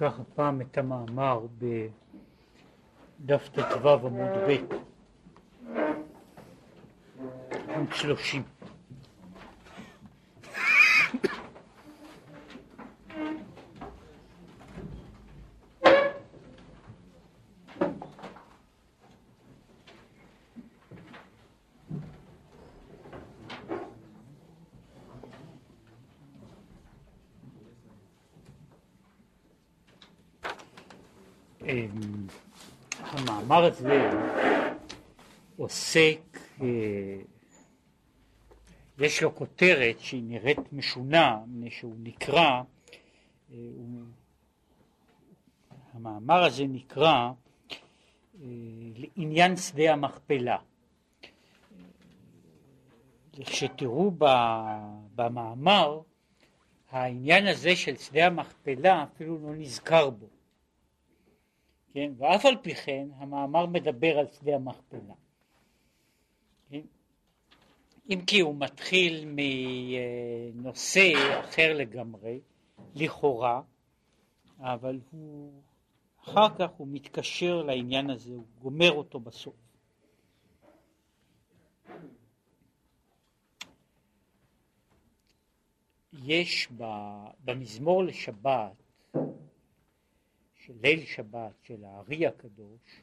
ניקח הפעם את המאמר בדף ט"ו עמוד ב', עמוד 30. עוסק, אה, יש לו כותרת שהיא נראית משונה, מפני שהוא נקרא, אה, המאמר הזה נקרא אה, לעניין שדה המכפלה. כשתראו במאמר, העניין הזה של שדה המכפלה אפילו לא נזכר בו. כן? ואף על פי כן המאמר מדבר על שדה המכפלה. אם כי הוא מתחיל מנושא אחר לגמרי, לכאורה, אבל הוא אחר כך הוא מתקשר לעניין הזה, הוא גומר אותו בסוף. יש במזמור לשבת של ליל שבת של הארי הקדוש,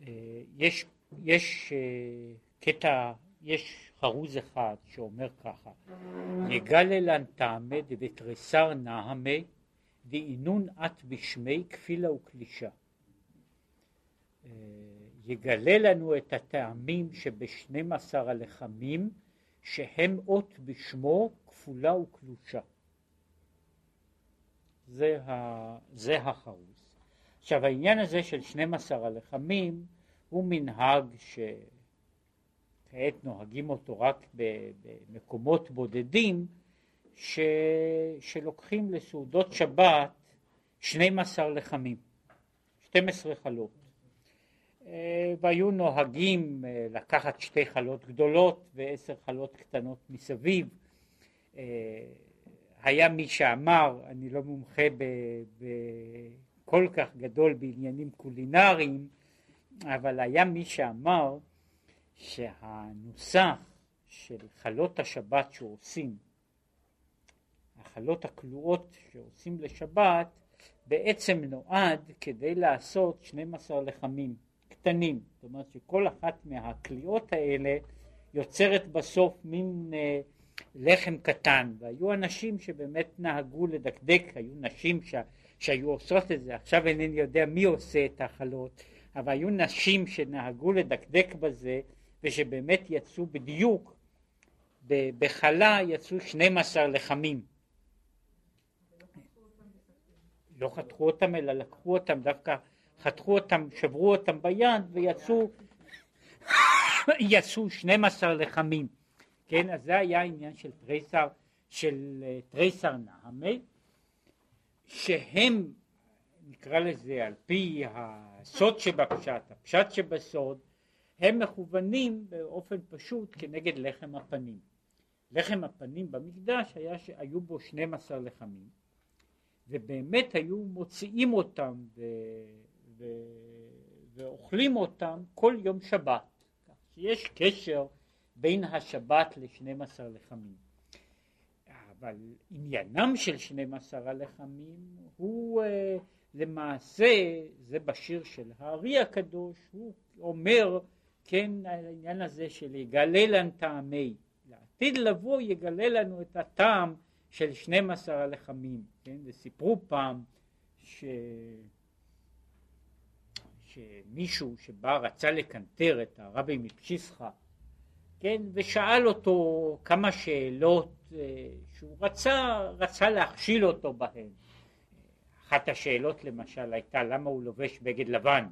אה, יש, יש אה, קטע, יש חרוז אחד שאומר ככה, יגללן טעמא דבתריסר נהמה דאינון את בשמי כפילה וקלישה. אה, יגלה לנו את הטעמים שבשנים עשר הלחמים שהם אות בשמו כפולה וקלושה. זה, ה, זה החרוס. עכשיו העניין הזה של 12 הלחמים הוא מנהג שכעת נוהגים אותו רק במקומות בודדים ש, שלוקחים לסעודות שבת 12 לחמים, 12 חלות. אה, והיו נוהגים אה, לקחת שתי חלות גדולות ועשר חלות קטנות מסביב. אה, היה מי שאמר, אני לא מומחה בכל כך גדול בעניינים קולינריים, אבל היה מי שאמר שהנוסח של חלות השבת שעושים, החלות הכלואות שעושים לשבת, בעצם נועד כדי לעשות 12 לחמים קטנים, זאת אומרת שכל אחת מהקליעות האלה יוצרת בסוף מין אה, לחם קטן, והיו אנשים שבאמת נהגו לדקדק, היו נשים ש... שהיו עושות את זה, עכשיו אינני יודע מי עושה את החלות, אבל היו נשים שנהגו לדקדק בזה, ושבאמת יצאו בדיוק, בחלה יצאו 12 לחמים. לא חתכו אותם אלא לקחו אותם דווקא, חתכו אותם, שברו אותם ביד ויצאו יצאו 12 לחמים. כן, אז זה היה העניין של תריסר, של אה, תריסר נעמי, שהם, נקרא לזה על פי הסוד שבפשט, הפשט שבסוד, הם מכוונים באופן פשוט כנגד לחם הפנים. לחם הפנים במקדש היה שהיו בו 12 לחמים, ובאמת היו מוציאים אותם ו... ו... ואוכלים אותם כל יום שבת. כך שיש קשר בין השבת לשנים עשר לחמים. אבל עניינם של שנים עשר הלחמים הוא uh, למעשה, זה בשיר של הארי הקדוש, הוא אומר, כן, העניין הזה של יגלה לנו טעמי, לעתיד לבוא יגלה לנו את הטעם של שנים עשר הלחמים, כן, וסיפרו פעם ש... שמישהו שבא רצה לקנטר את הרבי מפשיסחה כן, ושאל אותו כמה שאלות אה, שהוא רצה, רצה להכשיל אותו בהן. אחת השאלות למשל הייתה למה הוא לובש בגד לבן,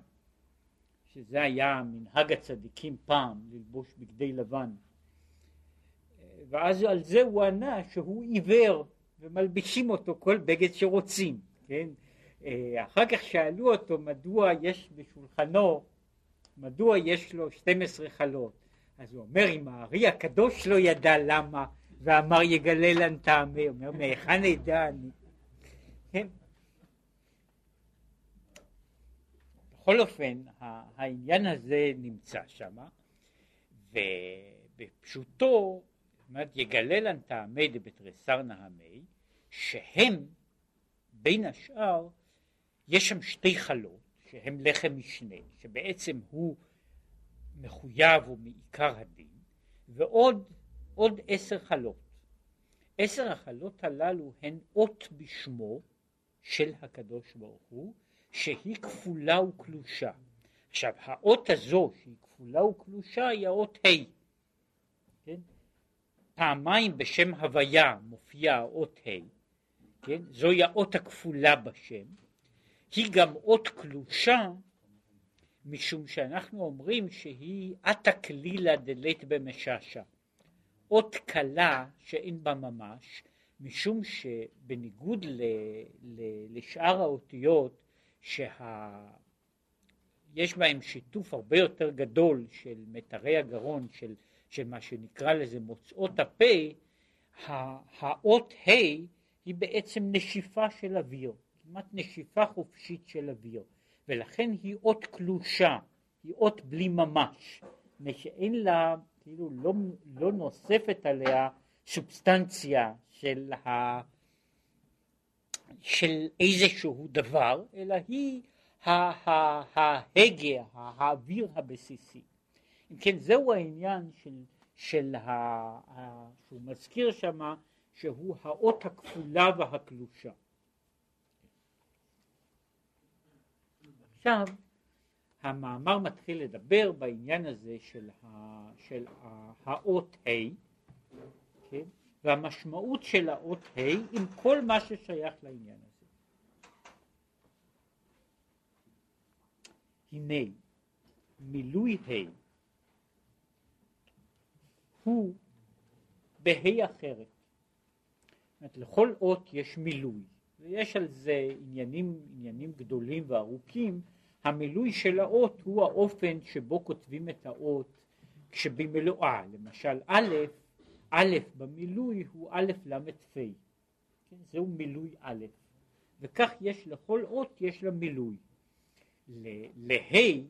שזה היה מנהג הצדיקים פעם, ללבוש בגדי לבן. ואז על זה הוא ענה שהוא עיוור ומלבישים אותו כל בגד שרוצים, כן? אה, אחר כך שאלו אותו מדוע יש בשולחנו, מדוע יש לו 12 חלות. אז הוא אומר, אם הארי הקדוש לא ידע למה, ואמר יגלה לן טעמי, אומר, מהיכן אדע אני? כן. בכל אופן, העניין הזה נמצא שם, ובפשוטו, זאת אומרת, יגלה טעמי דבתריסר נהמי, שהם, בין השאר, יש שם שתי חלות, שהם לחם משנה, שבעצם הוא מחויב ומעיקר הדין, ועוד עוד עשר חלות. עשר החלות הללו הן אות בשמו של הקדוש ברוך הוא, שהיא כפולה וקלושה. עכשיו, האות הזו שהיא כפולה וקלושה היא האות ה', כן? פעמיים בשם הוויה מופיעה האות ה', כן? זוהי האות הכפולה בשם, היא גם אות קלושה משום שאנחנו אומרים שהיא עתה כלילה דלית במשעשע. אות קלה שאין בה ממש, משום שבניגוד ל, ל, לשאר האותיות שיש בהם שיתוף הרבה יותר גדול של מיתרי הגרון, של, של מה שנקרא לזה מוצאות הפה, האות ה' היא בעצם נשיפה של אוויר, כמעט נשיפה חופשית של אוויר. ולכן היא אות קלושה, היא אות בלי ממש, שאין לה, כאילו לא, לא נוספת עליה סובסטנציה של, ה, של איזשהו דבר, אלא היא ההגה, האוויר הבסיסי. אם כן, זהו העניין של, של ה, ה, שהוא מזכיר שמה, שהוא האות הכפולה והקלושה. עכשיו המאמר מתחיל לדבר בעניין הזה של, ה, של האות ה', כן? והמשמעות של האות ה' עם כל מה ששייך לעניין הזה. הנה מילוי ה' הוא בה' אחרת. אומרת, לכל אות יש מילוי. ויש על זה עניינים, עניינים גדולים וארוכים, המילוי של האות הוא האופן שבו כותבים את האות כשבמלואה, למשל א', א' במילוי הוא א' ל' פ', כן? זהו מילוי א', וכך יש לכל אות יש לה מילוי. לה'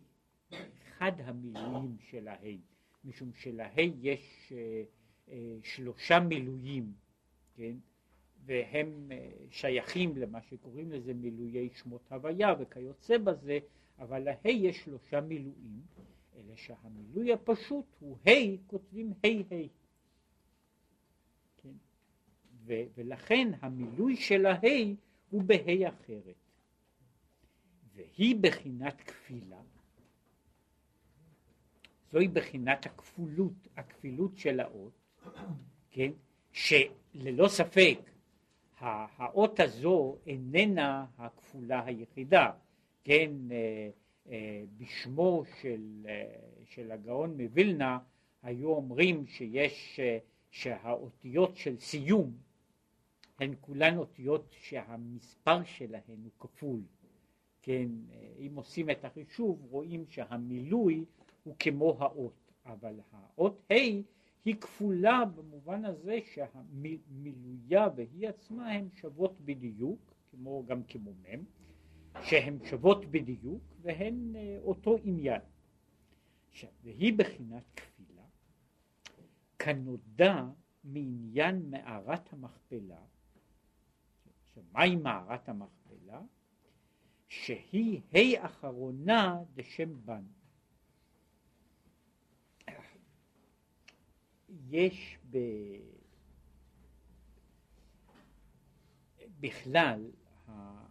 אחד המילויים של הה', משום שלה' יש אה, אה, שלושה מילויים, כן? והם אה, שייכים למה שקוראים לזה מילויי שמות הוויה וכיוצא בזה, אבל לה' יש שלושה מילואים, אלא שהמילוי הפשוט הוא ה' כותבים ה' ה'. ו- ולכן המילוי של הה' הוא בה' אחרת. והיא בחינת כפילה, זוהי בחינת הכפולות, הכפילות של האות, כן? שללא ספק האות הזו איננה הכפולה היחידה, כן, אה, אה, בשמו של, אה, של הגאון מווילנה היו אומרים שיש, שהאותיות של סיום הן כולן אותיות שהמספר שלהן הוא כפול, כן, אם עושים את החישוב רואים שהמילוי הוא כמו האות, אבל האות ה' היא כפולה במובן הזה שהמילויה והיא עצמה הן שוות בדיוק, כמו גם כמו מ', שהן שוות בדיוק והן אה, אותו עניין. עכשיו, והיא בחינת כפילה, כנודע מעניין מערת המכפלה, עכשיו, מהי מערת המכפלה? שהיא ה' אחרונה דשם בן. יש ב... בכלל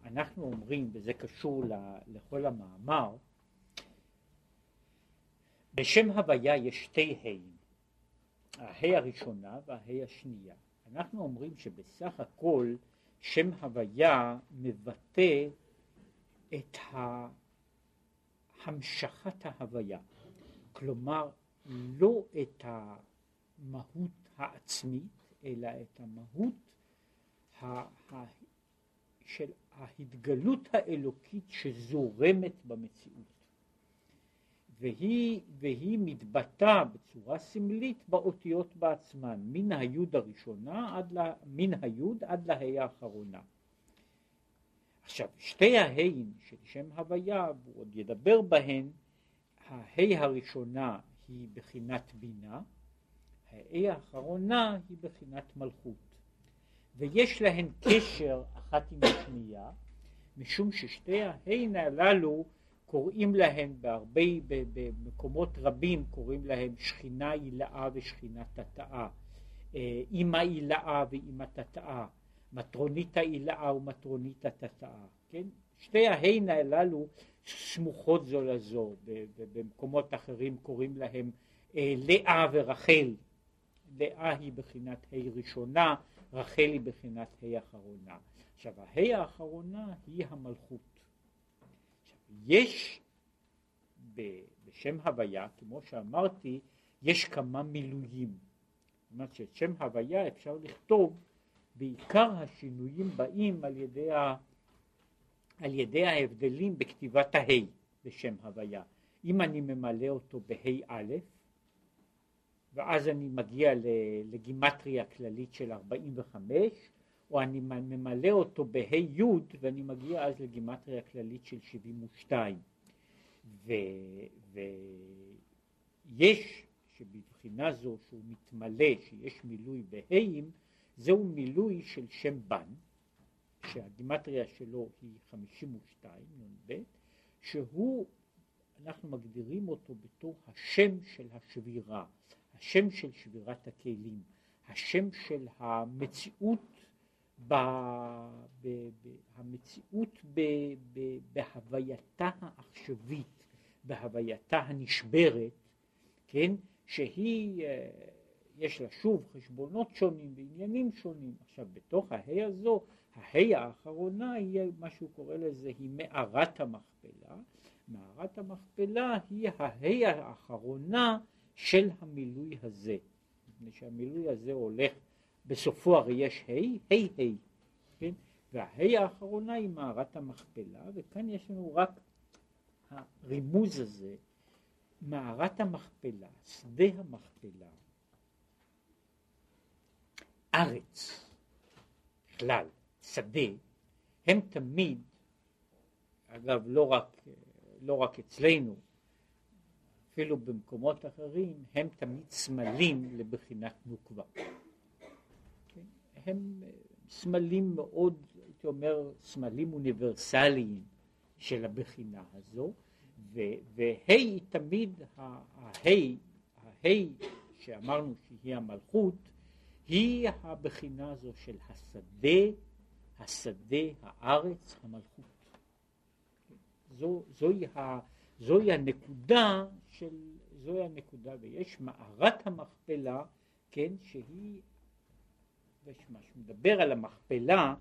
אנחנו אומרים, וזה קשור לכל המאמר, בשם הוויה יש שתי ה', הה' הראשונה והה' השנייה. אנחנו אומרים שבסך הכל שם הוויה מבטא את המשכת ההוויה, כלומר לא את המהות העצמית, אלא את המהות של ההתגלות האלוקית שזורמת במציאות. והיא, והיא מתבטאה בצורה סמלית באותיות בעצמן, מן היוד הראשונה עד לה, מן היוד עד לה' האחרונה. עכשיו, שתי ההין של שם הוויה, הוא עוד ידבר בהן, ההי הראשונה היא בחינת בינה, ההי האחרונה היא בחינת מלכות. ויש להן קשר אחת עם השנייה, משום ששתי ההין הללו קוראים להן בהרבה, במקומות רבים קוראים להן שכינה הילאה ושכינה תתאה, אימא הילאה ואימא תתאה, מטרונית הילאה ומטרונית התתאה, כן? שתי ההין הללו סמוכות זו לזו, במקומות אחרים קוראים להם אה, לאה ורחל, לאה היא בחינת ה' ראשונה, רחל היא בחינת ה' אחרונה. עכשיו הה' האחרונה היא המלכות. יש בשם הוויה, כמו שאמרתי, יש כמה מילויים. זאת אומרת שאת שם הוויה אפשר לכתוב, בעיקר השינויים באים על ידי, ה, על ידי ההבדלים בכתיבת הה' בשם הוויה. אם אני ממלא אותו בה' א', ואז אני מגיע לגימטריה כללית של 45, או אני ממלא אותו בה' י' ואני מגיע אז לגימטריה כללית של 72. ו, ויש שבבחינה זו שהוא מתמלא, שיש מילוי בה', זהו מילוי של שם בן, שהגימטריה שלו היא 52, נ"ב, שהוא, אנחנו מגדירים אותו בתור השם של השבירה, השם של שבירת הכלים, השם של המציאות, המציאות ב, ב, בהווייתה העכשווית, בהווייתה הנשברת, כן, שהיא, אה, יש לה שוב חשבונות שונים ועניינים שונים. עכשיו בתוך ההא הזו, ההא האחרונה היא מה שהוא קורא לזה, היא מערת המכפלה. מערת המכפלה היא ההא האחרונה של המילוי הזה. מפני שהמילוי הזה הולך, בסופו הרי יש ה', ה' ה', כן? והה' האחרונה היא מערת המכפלה, וכאן יש לנו רק הרימוז הזה, מערת המכפלה, שדה המכפלה, ארץ, בכלל, שדה, הם תמיד, אגב לא רק, לא רק אצלנו, אפילו במקומות אחרים, הם תמיד סמלים לבחינת נוקבה. הם סמלים מאוד, הייתי אומר, סמלים אוניברסליים של הבחינה הזו, וה' היא תמיד, הה', הה' שאמרנו שהיא המלכות, היא הבחינה הזו של השדה, השדה, הארץ, המלכות. זו, זוהי, ה, זוהי הנקודה של, זוהי הנקודה, ויש מערת המכפלה, כן, שהיא, מה שמדבר על המכפלה,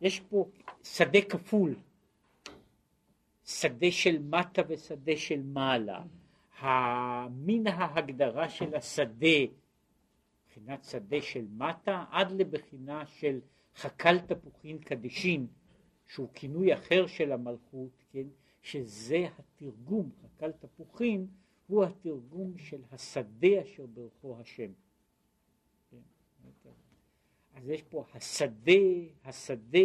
יש פה שדה כפול, שדה של מטה ושדה של מעלה. מן ההגדרה של השדה, מבחינת שדה של מטה, עד לבחינה של חקל תפוחין קדשין, שהוא כינוי אחר של המלכות, כן, שזה התרגום, חקל תפוחין, הוא התרגום של השדה אשר ברכו השם. אז יש פה השדה, השדה,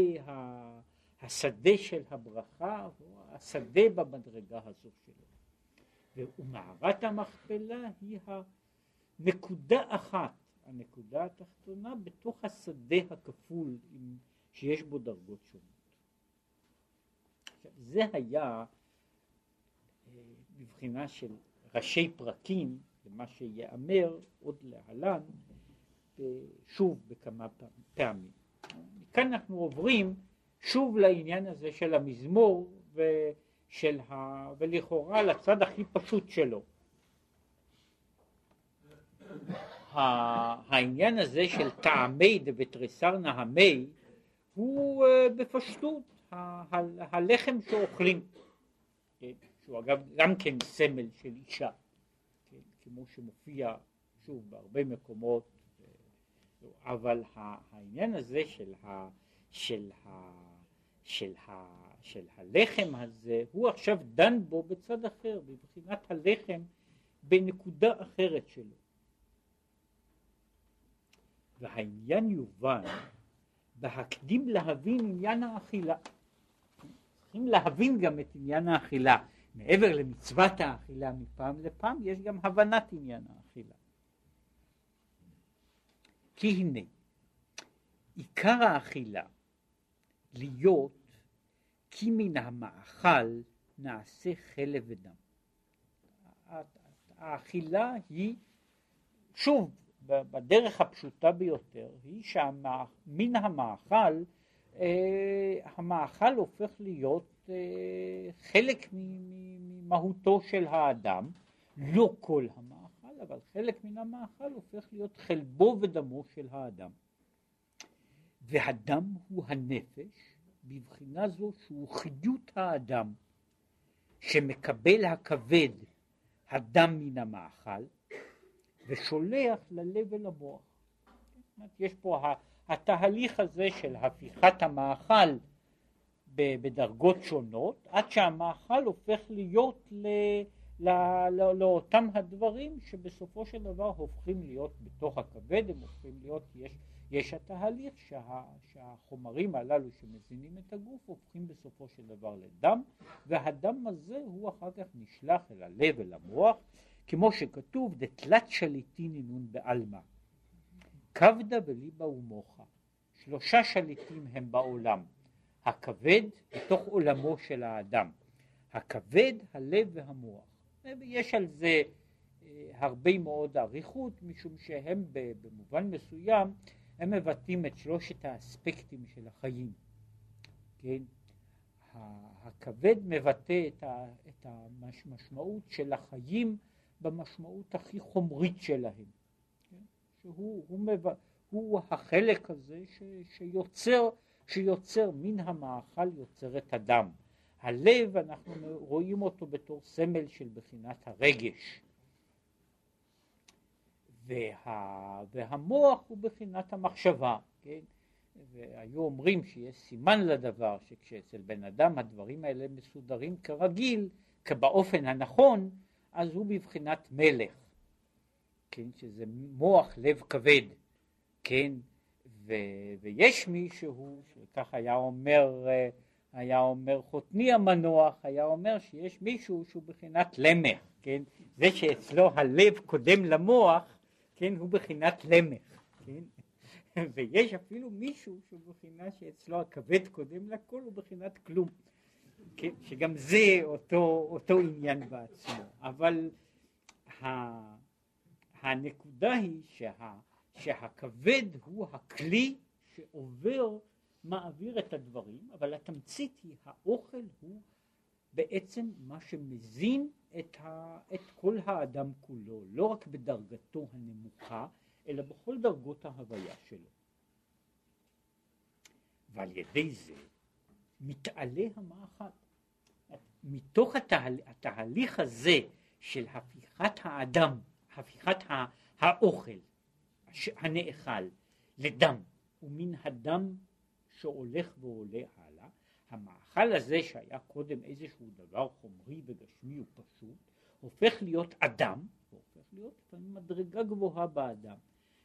השדה של הברכה הוא השדה במדרגה הזו שלו. ומערת המכפלה היא הנקודה אחת, הנקודה התחתונה בתוך השדה הכפול עם, שיש בו דרגות שונות. זה היה מבחינה אה, של ראשי פרקים למה שיאמר עוד להלן שוב בכמה פעמים. מכאן אנחנו עוברים שוב לעניין הזה של המזמור ושל ה... ולכאורה לצד הכי פשוט שלו. העניין הזה של טעמי דבתריסר נהמי הוא אה, בפשטות הלחם שאוכלים, כן, שהוא אגב גם כן סמל של אישה, כן, כמו שמופיע שוב בהרבה מקומות, אבל העניין הזה של, ה, של, ה, של, ה, של הלחם הזה, הוא עכשיו דן בו בצד אחר, בבחינת הלחם בנקודה אחרת שלו. והעניין יובן בהקדים להבין עניין האכילה. צריכים להבין גם את עניין האכילה. מעבר למצוות האכילה מפעם לפעם, יש גם הבנת עניין האכילה. כי הנה, עיקר האכילה להיות כי מן המאכל נעשה חלב ודם. האכילה היא, שוב, בדרך הפשוטה ביותר, היא שמן המאכל, אה, המאכל הופך להיות אה, חלק ממהותו של האדם, לא כל המאכל, אבל חלק מן המאכל הופך להיות חלבו ודמו של האדם. והדם הוא הנפש, בבחינה זו שהוא חיות האדם, שמקבל הכבד הדם מן המאכל, ושולח ללב ולמוח. יש פה התהליך הזה של הפיכת המאכל בדרגות שונות, עד שהמאכל הופך להיות ל, לאותם הדברים שבסופו של דבר הופכים להיות בתוך הכבד, הם הופכים להיות, יש, יש התהליך שה, שהחומרים הללו שמזינים את הגוף הופכים בסופו של דבר לדם, והדם הזה הוא אחר כך נשלח אל הלב ולמוח, כמו שכתוב, דתלת שליטין נינון בעלמא, כבדה וליבה ומוחה. שלושה שליטים הם בעולם, הכבד בתוך עולמו של האדם, הכבד, הלב והמוח. יש על זה אה, הרבה מאוד אריכות, משום שהם במובן מסוים, הם מבטאים את שלושת האספקטים של החיים. כן? הכבד מבטא את המשמעות של החיים במשמעות הכי חומרית שלהם, כן? שהוא הוא, מבא, הוא החלק הזה ש, שיוצר שיוצר מן המאכל יוצר את הדם. הלב אנחנו רואים אותו בתור סמל של בחינת הרגש וה, והמוח הוא בחינת המחשבה, כן? והיו אומרים שיש סימן לדבר שכשאצל בן אדם הדברים האלה מסודרים כרגיל, כבאופן הנכון, אז הוא בבחינת מלך, כן? שזה מוח לב כבד, כן? ו, ויש מישהו, שכך היה אומר, אה, היה אומר חותני המנוח, היה אומר שיש מישהו שהוא בחינת למך, כן? זה שאצלו הלב קודם למוח, כן? הוא בחינת למך, כן? ויש אפילו מישהו שהוא בחינה שאצלו הכבד קודם לכל הוא בחינת כלום, כן? שגם זה אותו, אותו עניין בעצמו, אבל הנקודה היא שה... שהכבד הוא הכלי שעובר, מעביר את הדברים, אבל התמצית היא האוכל הוא בעצם מה שמזין את, ה, את כל האדם כולו, לא רק בדרגתו הנמוכה, אלא בכל דרגות ההוויה שלו. ועל ידי זה מתעלה המאכל. מתוך התהל, התהליך הזה של הפיכת האדם, הפיכת האוכל, הנאכל לדם, ומן הדם שהולך ועולה הלאה, המאכל הזה שהיה קודם איזשהו דבר חומרי וגשמי ופשוט, הופך להיות אדם, והופך להיות לפעמים מדרגה גבוהה באדם,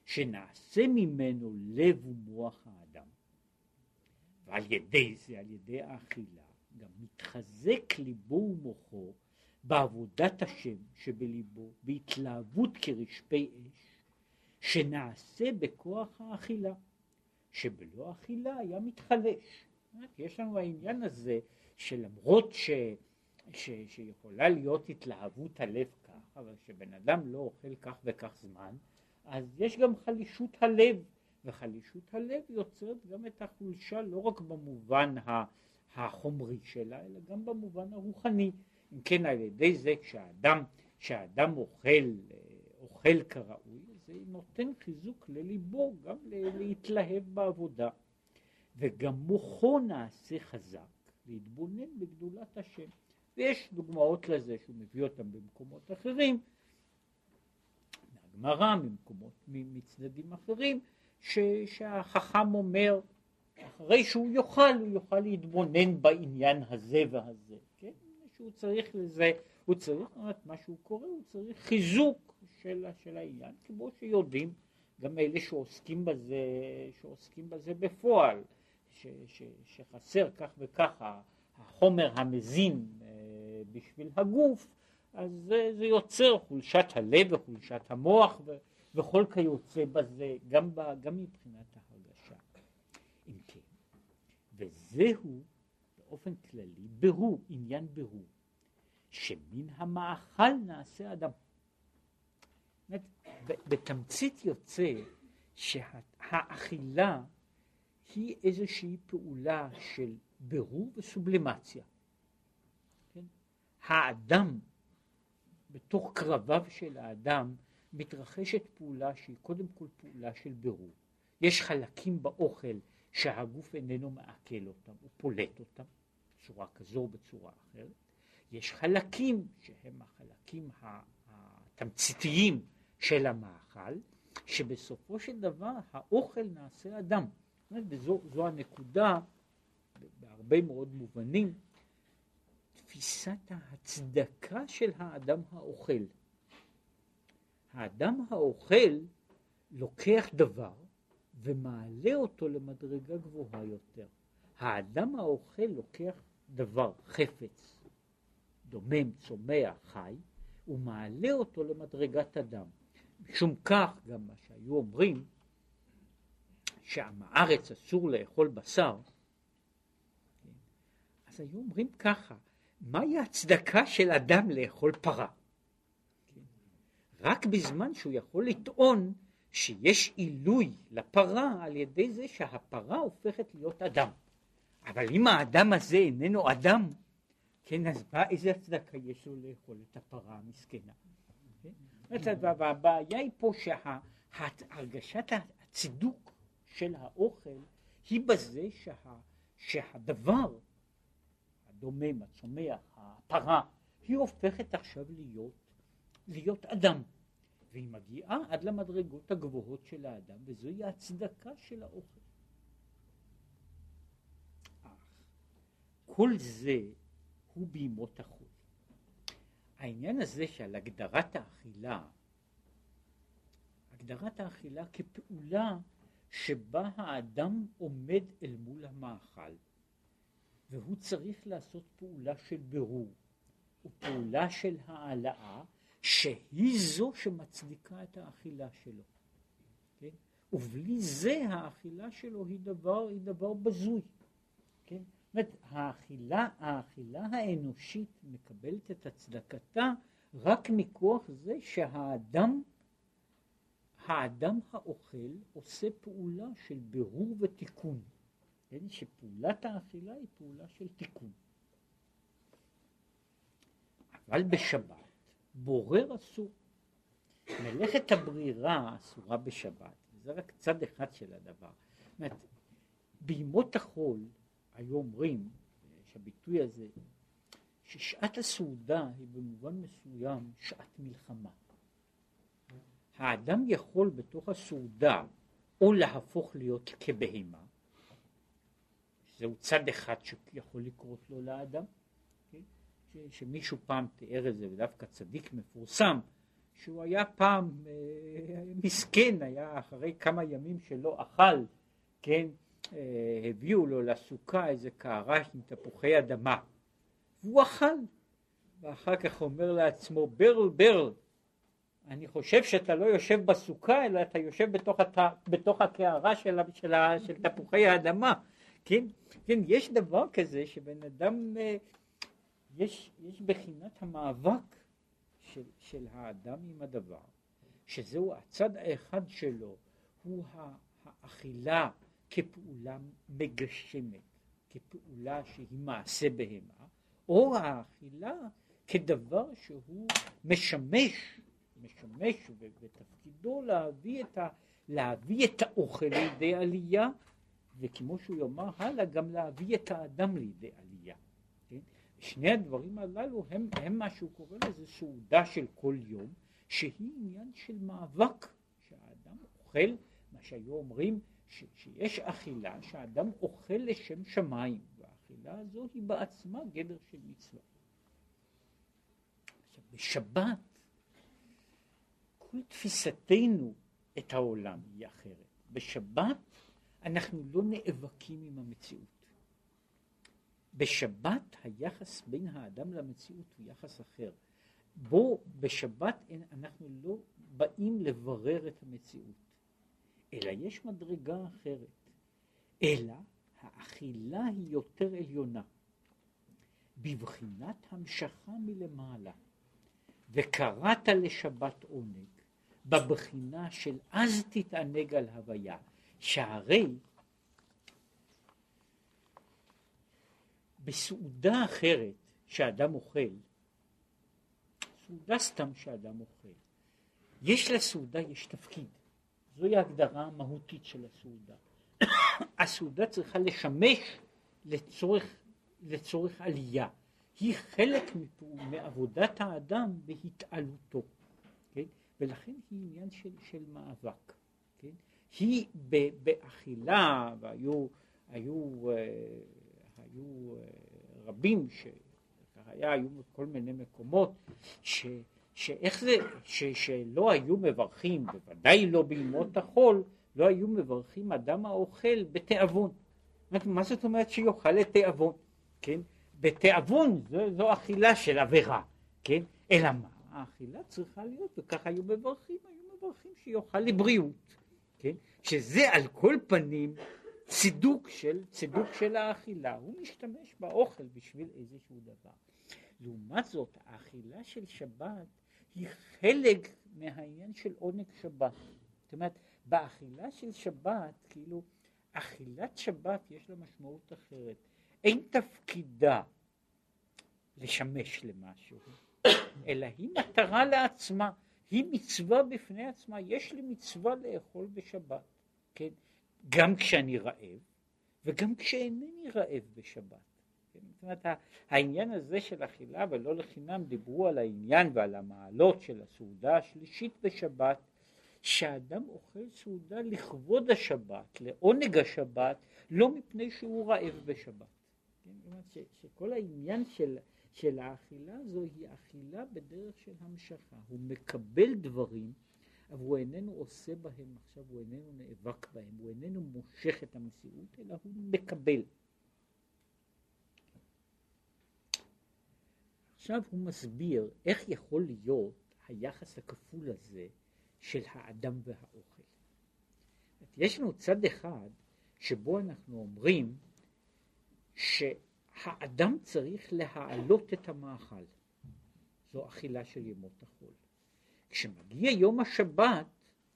שנעשה ממנו לב ומוח האדם. ועל ידי זה, על ידי האכילה, גם מתחזק ליבו ומוחו בעבודת השם שבליבו, בהתלהבות כרשפי אש, שנעשה בכוח האכילה, שבלא אכילה היה מתחלש. יש לנו העניין הזה שלמרות ש, ש, שיכולה להיות התלהבות הלב כך, אבל כשבן אדם לא אוכל כך וכך זמן, אז יש גם חלישות הלב, וחלישות הלב יוצרת גם את החולשה לא רק במובן החומרי שלה, אלא גם במובן הרוחני. אם כן, על ידי זה כשאדם, כשאדם אוכל, אוכל כראוי, זה נותן חיזוק לליבו גם להתלהב בעבודה. וגם מוחו נעשה חזק להתבונן בגדולת השם. ויש דוגמאות לזה שהוא מביא אותם במקומות אחרים, מהגמרא, ממקומות, מצדדים אחרים, ש, שהחכם אומר, אחרי שהוא יאכל, הוא יוכל להתבונן בעניין הזה והזה, כן? שהוא צריך לזה, הוא צריך, מה שהוא קורא, הוא צריך חיזוק של, של העניין, כמו שיודעים גם אלה שעוסקים בזה, שעוסקים בזה בפועל, ש, ש, שחסר כך וכך החומר המזין אה, בשביל הגוף, אז זה, זה יוצר חולשת הלב וחולשת המוח ו, וכל כיוצא בזה, גם, ב, גם מבחינת ההרגשה. אם כן, וזהו באופן כללי ברור, עניין ברור, שמן המאכל נעשה אדם. בתמצית יוצא שהאכילה היא איזושהי פעולה של בירור וסובלימציה. כן? האדם, בתוך קרביו של האדם, מתרחשת פעולה שהיא קודם כל פעולה של בירור. יש חלקים באוכל שהגוף איננו מעכל אותם, הוא פולט אותם בצורה כזו או בצורה אחרת. יש חלקים שהם החלקים התמציתיים של המאכל, שבסופו של דבר האוכל נעשה אדם. וזו הנקודה, בהרבה מאוד מובנים, תפיסת ההצדקה של האדם האוכל. האדם האוכל לוקח דבר ומעלה אותו למדרגה גבוהה יותר. האדם האוכל לוקח דבר, חפץ, דומם, צומח, חי, ומעלה אותו למדרגת אדם. משום כך גם מה שהיו אומרים שעם הארץ אסור לאכול בשר, אז היו אומרים ככה, מהי ההצדקה של אדם לאכול פרה? רק בזמן שהוא יכול לטעון שיש עילוי לפרה על ידי זה שהפרה הופכת להיות אדם. אבל אם האדם הזה איננו אדם, כן, אז מה, איזה הצדקה יש לו לאכול את הפרה המסכנה? כן? והבעיה היא פה שהרגשת הצידוק של האוכל היא בזה שה, שהדבר הדומם, הצומח, הפרה, היא הופכת עכשיו להיות, להיות אדם. והיא מגיעה עד למדרגות הגבוהות של האדם, וזוהי ההצדקה של האוכל. אך כל זה הוא בימות החול. העניין הזה שעל הגדרת האכילה, הגדרת האכילה כפעולה שבה האדם עומד אל מול המאכל והוא צריך לעשות פעולה של בירור ופעולה של העלאה שהיא זו שמצדיקה את האכילה שלו. כן? ובלי זה האכילה שלו היא דבר, היא דבר בזוי. כן? זאת אומרת, האכילה, האכילה האנושית מקבלת את הצדקתה רק מכוח זה שהאדם האדם האוכל עושה פעולה של בירור ותיקון, כן? שפעולת האכילה היא פעולה של תיקון. אבל בשבת בורר אסור. מלאכת הברירה אסורה בשבת, זה רק צד אחד של הדבר. זאת אומרת, בימות החול היו אומרים, שהביטוי הזה, ששעת הסעודה היא במובן מסוים שעת מלחמה. האדם יכול בתוך הסעודה או להפוך להיות כבהמה, זהו צד אחד שיכול לקרות לו לאדם, כן? שמישהו פעם תיאר את זה, ודווקא צדיק מפורסם, שהוא היה פעם אה, מסכן, היה אחרי כמה ימים שלא אכל, כן, הביאו לו לסוכה איזה קערה עם תפוחי אדמה, והוא אכל, ואחר כך אומר לעצמו, ברל ברל, אני חושב שאתה לא יושב בסוכה, אלא אתה יושב בתוך, הת... בתוך הקערה של, של, של תפוחי האדמה. כן? כן, יש דבר כזה שבן אדם, אה, יש, יש בחינת המאבק של, של האדם עם הדבר, שזהו הצד האחד שלו, הוא האכילה כפעולה מגשמת, כפעולה שהיא מעשה בהמה, או האכילה כדבר שהוא משמש משמש ותפקידו להביא את, ה, להביא את האוכל לידי עלייה, וכמו שהוא יאמר הלאה, גם להביא את האדם לידי עלייה. כן? שני הדברים הללו הם, הם מה שהוא קורא לזה סעודה של כל יום, שהיא עניין של מאבק, שהאדם אוכל, מה שהיו אומרים, ש, שיש אכילה שהאדם אוכל לשם שמיים, והאכילה הזו היא בעצמה גדר של מצווה. עכשיו, בשבת כל תפיסתנו את העולם היא אחרת. בשבת אנחנו לא נאבקים עם המציאות. בשבת היחס בין האדם למציאות הוא יחס אחר. בו בשבת אנחנו לא באים לברר את המציאות, אלא יש מדרגה אחרת. אלא האכילה היא יותר עליונה, בבחינת המשכה מלמעלה. וקראת לשבת עונג, בבחינה של אז תתענג על הוויה, שהרי בסעודה אחרת שאדם אוכל, סעודה סתם שאדם אוכל, יש לסעודה, יש תפקיד. זוהי ההגדרה המהותית של הסעודה. הסעודה צריכה לשמש לצורך, לצורך עלייה. היא חלק מעבודת האדם בהתעלותו, כן? ולכן היא עניין של, של מאבק. כן? היא באכילה, והיו היו, אה, היו אה, רבים, שהיה, היו כל מיני מקומות, ש, שאיך זה, ש, שלא היו מברכים, בוודאי לא בימות החול, לא היו מברכים אדם האוכל בתיאבון. מה זאת אומרת שיאכל לתיאבון, כן? בתיאבון זו, זו אכילה של עבירה, כן? אלא מה? האכילה צריכה להיות, וככה היו מברכים, היו מברכים שיאכל לבריאות, כן? שזה על כל פנים צידוק של, צידוק של האכילה, הוא משתמש באוכל בשביל איזשהו דבר. לעומת זאת, האכילה של שבת היא חלק מהעניין של עונג שבת. זאת אומרת, באכילה של שבת, כאילו, אכילת שבת יש לה משמעות אחרת. אין תפקידה לשמש למשהו, אלא היא מטרה לעצמה, היא מצווה בפני עצמה, יש לי מצווה לאכול בשבת, כן? גם כשאני רעב וגם כשאינני רעב בשבת. כן? זאת אומרת, העניין הזה של אכילה, ולא לחינם דיברו על העניין ועל המעלות של הסעודה השלישית בשבת, שאדם אוכל סעודה לכבוד השבת, לעונג השבת, לא מפני שהוא רעב בשבת. כן? זאת אומרת שכל העניין של, של האכילה הזו היא אכילה בדרך של המשכה. הוא מקבל דברים, אבל הוא איננו עושה בהם עכשיו, הוא איננו נאבק בהם, הוא איננו מושך את המציאות, אלא הוא מקבל. עכשיו הוא מסביר איך יכול להיות היחס הכפול הזה של האדם והאוכל. יש לנו צד אחד שבו אנחנו אומרים שהאדם צריך להעלות את המאכל. זו אכילה של ימות החול. כשמגיע יום השבת,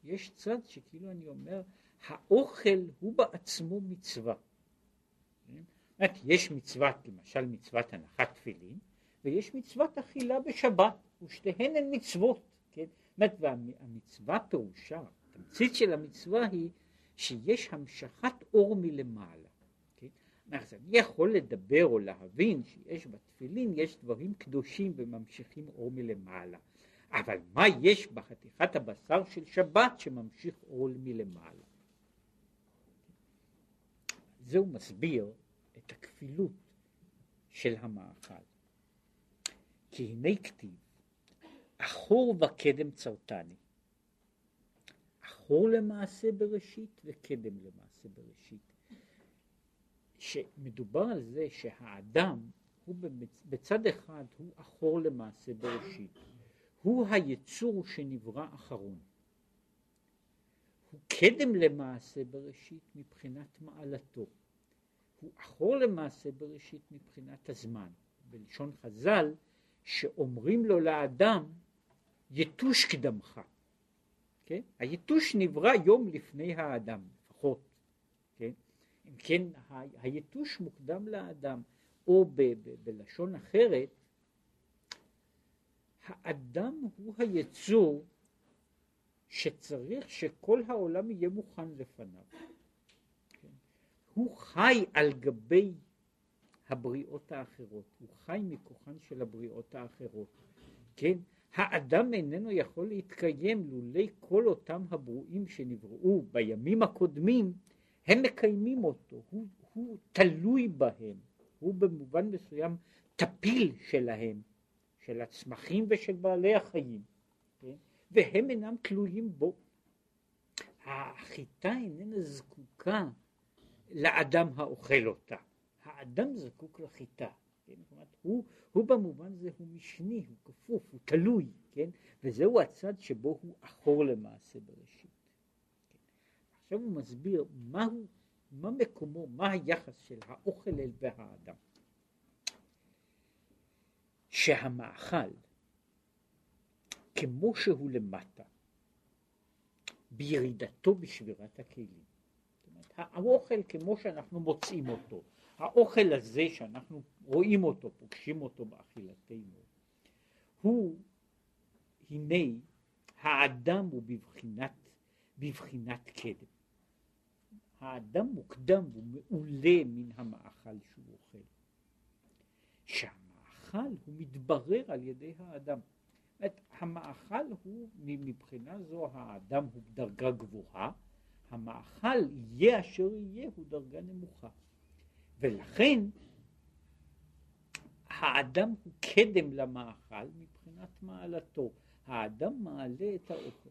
יש צד שכאילו אני אומר, האוכל הוא בעצמו מצווה. יש מצוות, למשל מצוות הנחת תפילין, ויש מצוות אכילה בשבת, ושתיהן הן מצוות. כן? זאת והמצווה פירושה, התמצית של המצווה היא שיש המשכת אור מלמעלה. כן? אז אני יכול לדבר או להבין שיש בתפילין, יש דברים קדושים וממשיכים אור מלמעלה. אבל מה יש בחתיכת הבשר של שבת שממשיך אור מלמעלה? זה הוא מסביר את הכפילות של המאכל. כי הנה כתיב אחור וקדם צרתני. אחור למעשה בראשית וקדם למעשה בראשית. שמדובר על זה שהאדם הוא בצד אחד הוא אחור למעשה בראשית. הוא היצור שנברא אחרון. הוא קדם למעשה בראשית מבחינת מעלתו. הוא אחור למעשה בראשית מבחינת הזמן. בלשון חז"ל, שאומרים לו לאדם, יתוש קדמך. כן? היתוש נברא יום לפני האדם, לפחות. כן? אם כן, היתוש מוקדם לאדם, או ב- ב- בלשון אחרת, האדם הוא היצור שצריך שכל העולם יהיה מוכן לפניו. כן? הוא חי על גבי הבריאות האחרות, הוא חי מכוחן של הבריאות האחרות. כן? האדם איננו יכול להתקיים לולי כל אותם הברואים שנבראו בימים הקודמים, הם מקיימים אותו, הוא, הוא תלוי בהם, הוא במובן מסוים טפיל שלהם, של הצמחים ושל בעלי החיים, כן? והם אינם תלויים בו. החיטה איננה זקוקה לאדם האוכל אותה, האדם זקוק לחיטה, כן? אומרת, הוא, הוא במובן הזה הוא משני, הוא כפוף, הוא תלוי, כן? וזהו הצד שבו הוא אחור למעשה בראשית. כן? עכשיו הוא מסביר מהו, מה מקומו, מה היחס של האוכל אל והאדם. שהמאכל, כמו שהוא למטה, בירידתו בשבירת הכלים. זאת אומרת, האוכל כמו שאנחנו מוצאים אותו, האוכל הזה שאנחנו רואים אותו, פוגשים אותו באכילתנו, הוא, הנה, האדם הוא בבחינת, בבחינת קדם. האדם מוקדם והוא מעולה מן המאכל שהוא אוכל. שהמאכל הוא מתברר על ידי האדם. אומרת, המאכל הוא, מבחינה זו האדם הוא דרגה גבוהה, המאכל יהיה אשר יהיה הוא דרגה נמוכה. ולכן האדם הוא קדם למאכל מבחינת מעלתו. האדם מעלה את האוכל.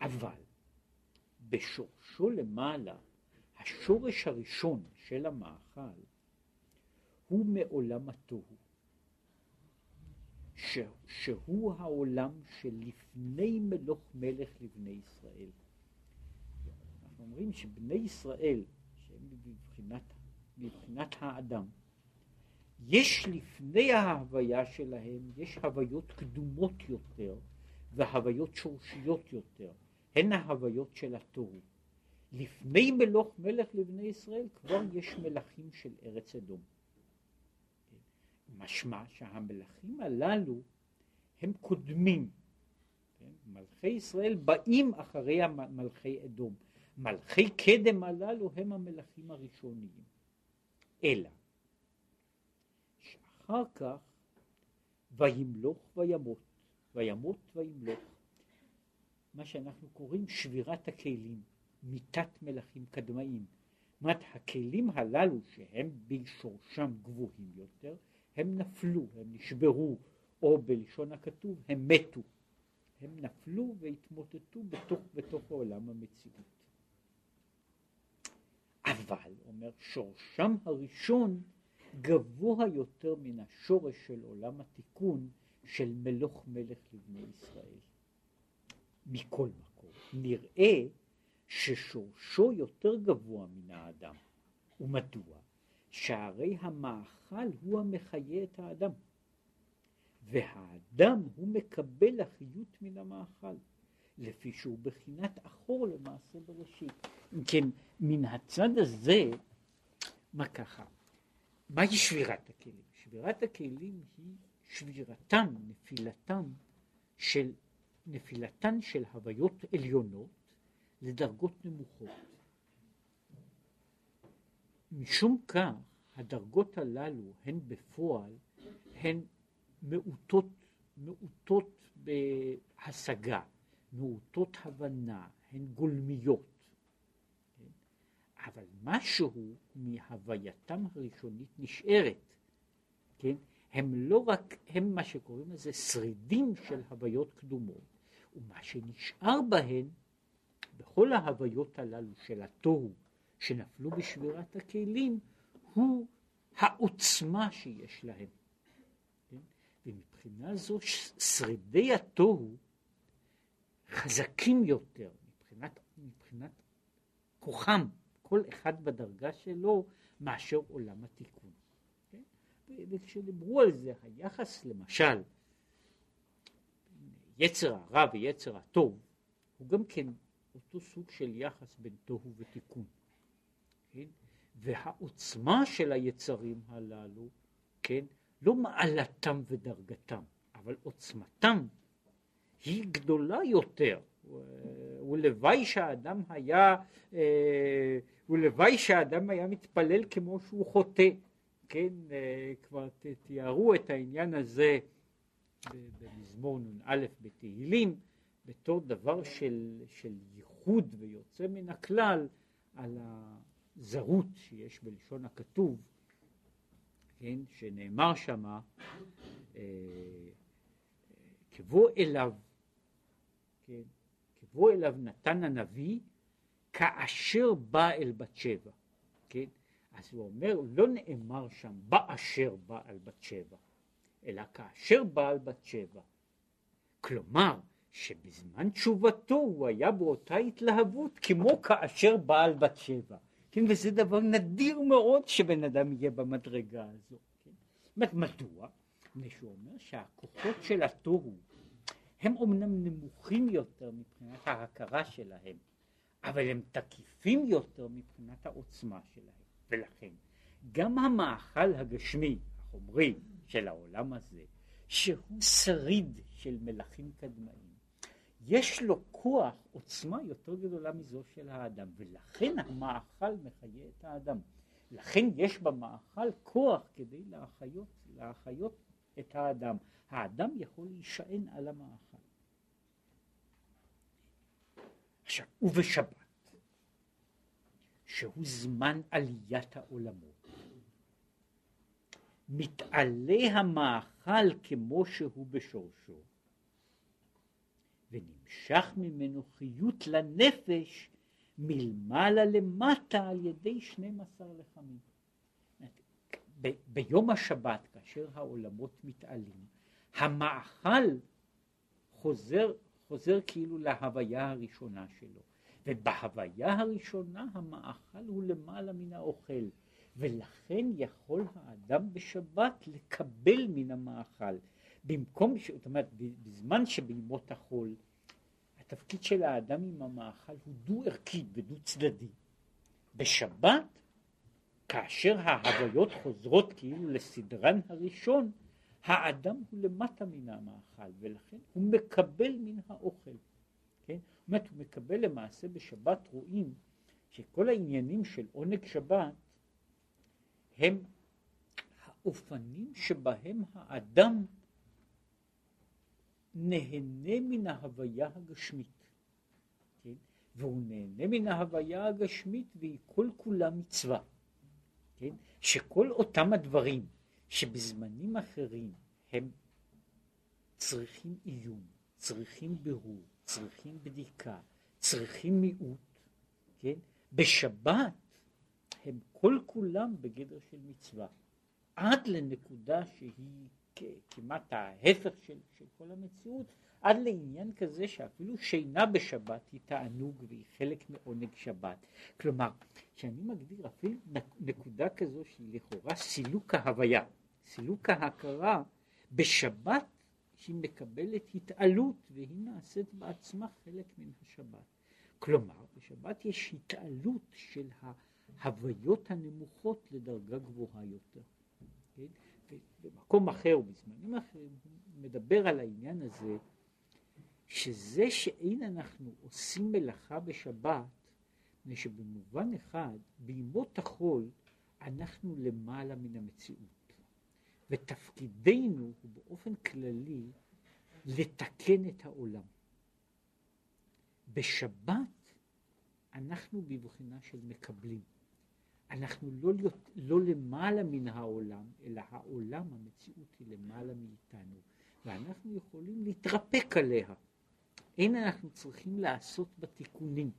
אבל בשורשו למעלה, השורש הראשון של המאכל הוא מעולם התוהו. ש, שהוא העולם שלפני מלוך מלך לבני ישראל. אנחנו אומרים שבני ישראל, מבחינת, מבחינת האדם, יש לפני ההוויה שלהם, יש הוויות קדומות יותר והוויות שורשיות יותר, הן ההוויות של התוהו. לפני מלוך מלך לבני ישראל כבר יש מלכים של ארץ אדום. משמע שהמלכים הללו הם קודמים. כן? מלכי ישראל באים אחרי מלכי אדום. מלכי קדם הללו הם המלכים הראשוניים. אלא שאחר כך וימלוך וימות, וימות וימלוך. מה שאנחנו קוראים שבירת הכלים, מיתת מלכים קדמאים. זאת הכלים הללו שהם בשורשם גבוהים יותר, הם נפלו, הם נשברו, או בלשון הכתוב, הם מתו. הם נפלו והתמוטטו בתוך, בתוך עולם המציאות. אבל, אומר, שורשם הראשון גבוה יותר מן השורש של עולם התיקון של מלוך מלך לבני ישראל. מכל מקום, נראה ששורשו יותר גבוה מן האדם. ומדוע? שהרי המאכל הוא המחיה את האדם, והאדם הוא מקבל החיות מן המאכל, לפי שהוא בחינת אחור למעשה בראשית. כן, מן הצד הזה, מה ככה? מהי שבירת הכלים? שבירת הכלים היא שבירתם, נפילתם של, נפילתן של הוויות עליונות לדרגות נמוכות. משום כך הדרגות הללו הן בפועל הן מעוטות, מעוטות בהשגה, מעוטות הבנה, הן גולמיות. אבל משהו מהווייתם הראשונית נשארת, כן? הם לא רק, הם מה שקוראים לזה שרידים של הוויות קדומות, ומה שנשאר בהן, בכל ההוויות הללו של התוהו, שנפלו בשבירת הכלים הוא העוצמה שיש להם. כן? ומבחינה זו שרידי התוהו חזקים יותר מבחינת, מבחינת כוחם, כל אחד בדרגה שלו, מאשר עולם התיקון. כן? וכשדיברו על זה, היחס למשל, יצר הרע ויצר הטוב, הוא גם כן אותו סוג של יחס בין תוהו ותיקון. כן? והעוצמה של היצרים הללו, כן, לא מעלתם ודרגתם, אבל עוצמתם היא גדולה יותר. ולוואי שהאדם היה, אה, ולוואי שהאדם היה מתפלל כמו שהוא חוטא, כן, אה, כבר תיארו את העניין הזה במזמור נ"א בתהילים, בתור דבר של, של ייחוד ויוצא מן הכלל על, ה, זרות שיש בלשון הכתוב, כן, שנאמר שמה, אה, כבוא אליו, כן, כבוא אליו נתן הנביא כאשר בא אל בת שבע. כן? אז הוא אומר, לא נאמר שם באשר בעל בת שבע, אלא כאשר בעל בת שבע. כלומר, שבזמן תשובתו הוא היה באותה התלהבות כמו כאשר בעל בת שבע. כן, וזה דבר נדיר מאוד שבן אדם יהיה במדרגה הזו. כן? מדוע? מפני שהוא אומר שהכוחות של התוהו הם אומנם נמוכים יותר מבחינת ההכרה שלהם, אבל הם תקיפים יותר מבחינת העוצמה שלהם. ולכן גם המאכל הגשמי, החומרי, של העולם הזה, שהוא שריד של מלכים קדמאים, יש לו כוח, עוצמה יותר גדולה מזו של האדם, ולכן המאכל מחיה את האדם. לכן יש במאכל כוח כדי להחיות, להחיות את האדם. האדם יכול להישען על המאכל. עכשיו, ובשבת, שהוא זמן עליית העולמות, מתעלה המאכל כמו שהוא בשורשו, ונמשך ממנו חיות לנפש מלמעלה למטה על ידי 12 לחמים. ב- ביום השבת, כאשר העולמות מתעלים, המאכל חוזר, חוזר כאילו להוויה הראשונה שלו. ובהוויה הראשונה המאכל הוא למעלה מן האוכל, ולכן יכול האדם בשבת לקבל מן המאכל. במקום, זאת אומרת, בזמן שבימות החול, התפקיד של האדם עם המאכל הוא דו ערכי ודו צדדי. בשבת, כאשר ההוויות חוזרות כאילו לסדרן הראשון, האדם הוא למטה מן המאכל, ולכן הוא מקבל מן האוכל. כן? זאת אומרת, הוא מקבל למעשה בשבת, רואים שכל העניינים של עונג שבת הם האופנים שבהם האדם נהנה מן ההוויה הגשמית, כן? והוא נהנה מן ההוויה הגשמית והיא כל כולה מצווה, כן? שכל אותם הדברים שבזמנים אחרים הם צריכים עיון, צריכים בירור, צריכים בדיקה, צריכים מיעוט, כן? בשבת הם כל כולם בגדר של מצווה, עד לנקודה שהיא כמעט ההפך של, של כל המציאות, עד לעניין כזה שאפילו שינה בשבת היא תענוג והיא חלק מעונג שבת. כלומר, כשאני מגדיר אפילו נקודה כזו שהיא לכאורה סילוק ההוויה, סילוק ההכרה, בשבת שהיא מקבלת התעלות והיא נעשית בעצמה חלק מן השבת. כלומר, בשבת יש התעלות של ההוויות הנמוכות לדרגה גבוהה יותר. כן? במקום אחר ובזמנים אחרים הוא מדבר על העניין הזה שזה שאין אנחנו עושים מלאכה בשבת, מפני שבמובן אחד בימות החול אנחנו למעלה מן המציאות ותפקידנו הוא באופן כללי לתקן את העולם. בשבת אנחנו בבחינה של מקבלים. אנחנו לא, לא למעלה מן העולם, אלא העולם, המציאות היא למעלה מאיתנו, ואנחנו יכולים להתרפק עליה. אין אנחנו צריכים לעשות בה תיקונים,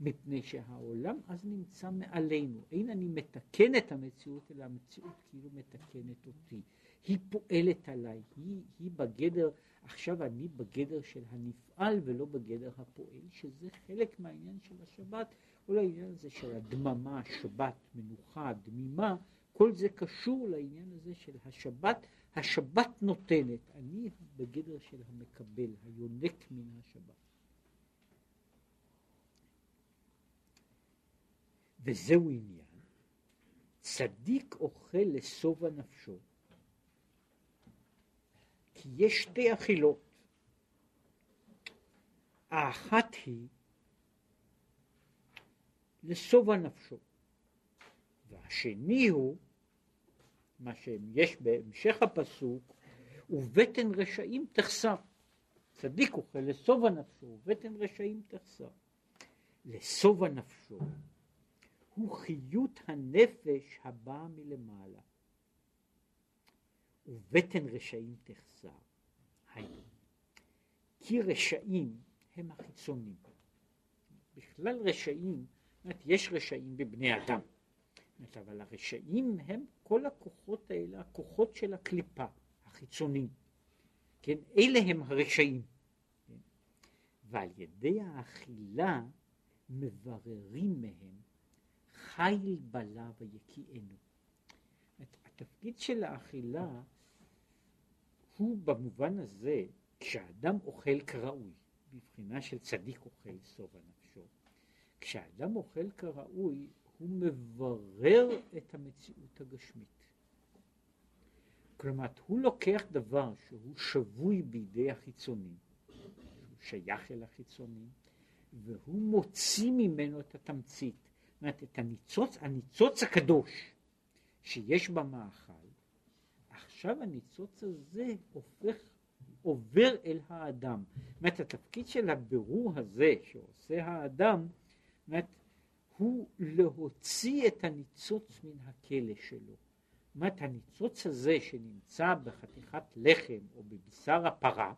מפני שהעולם אז נמצא מעלינו. אין אני מתקן את המציאות, אלא המציאות כאילו מתקנת אותי. היא פועלת עליי, היא, היא בגדר, עכשיו אני בגדר של הנפעל ולא בגדר הפועל, שזה חלק מהעניין של השבת. כל העניין הזה של הדממה, שבת, מנוחה, דמימה, כל זה קשור לעניין הזה של השבת, השבת נותנת, אני בגדר של המקבל, היונק מן השבת. וזהו עניין, צדיק אוכל לשובע נפשו, כי יש שתי אכילות, האחת היא לשובע נפשו. והשני הוא, מה שיש בהמשך הפסוק, ובטן רשעים תחסר. צדיק אוכל לשובע נפשו, ובטן רשעים תחסר. לשובע נפשו הוא חיות הנפש הבאה מלמעלה. ובטן רשעים תחסר. היינו, כי רשעים הם החיצונים. בכלל רשעים אומרת, יש רשעים בבני אדם, אבל הרשעים הם כל הכוחות האלה, הכוחות של הקליפה, החיצוניים. כן, אלה הם הרשעים. כן? ועל ידי האכילה מבררים מהם חיל בלה ויקיענו. התפקיד של האכילה הוא במובן הזה, כשאדם אוכל כראוי, בבחינה של צדיק אוכל סובה נפשו, כשאדם אוכל כראוי, הוא מברר את המציאות הגשמית. כלומר, הוא לוקח דבר שהוא שבוי בידי החיצונים, שהוא שייך אל החיצונים, והוא מוציא ממנו את התמצית, אומרת, את הניצוץ, הניצוץ הקדוש שיש במאכל, עכשיו הניצוץ הזה הופך, עובר אל האדם. זאת אומרת, התפקיד של הבירור הזה שעושה האדם, זאת הוא להוציא את הניצוץ מן הכלא שלו. זאת אומרת, הניצוץ הזה שנמצא בחתיכת לחם או בבשר הפרה,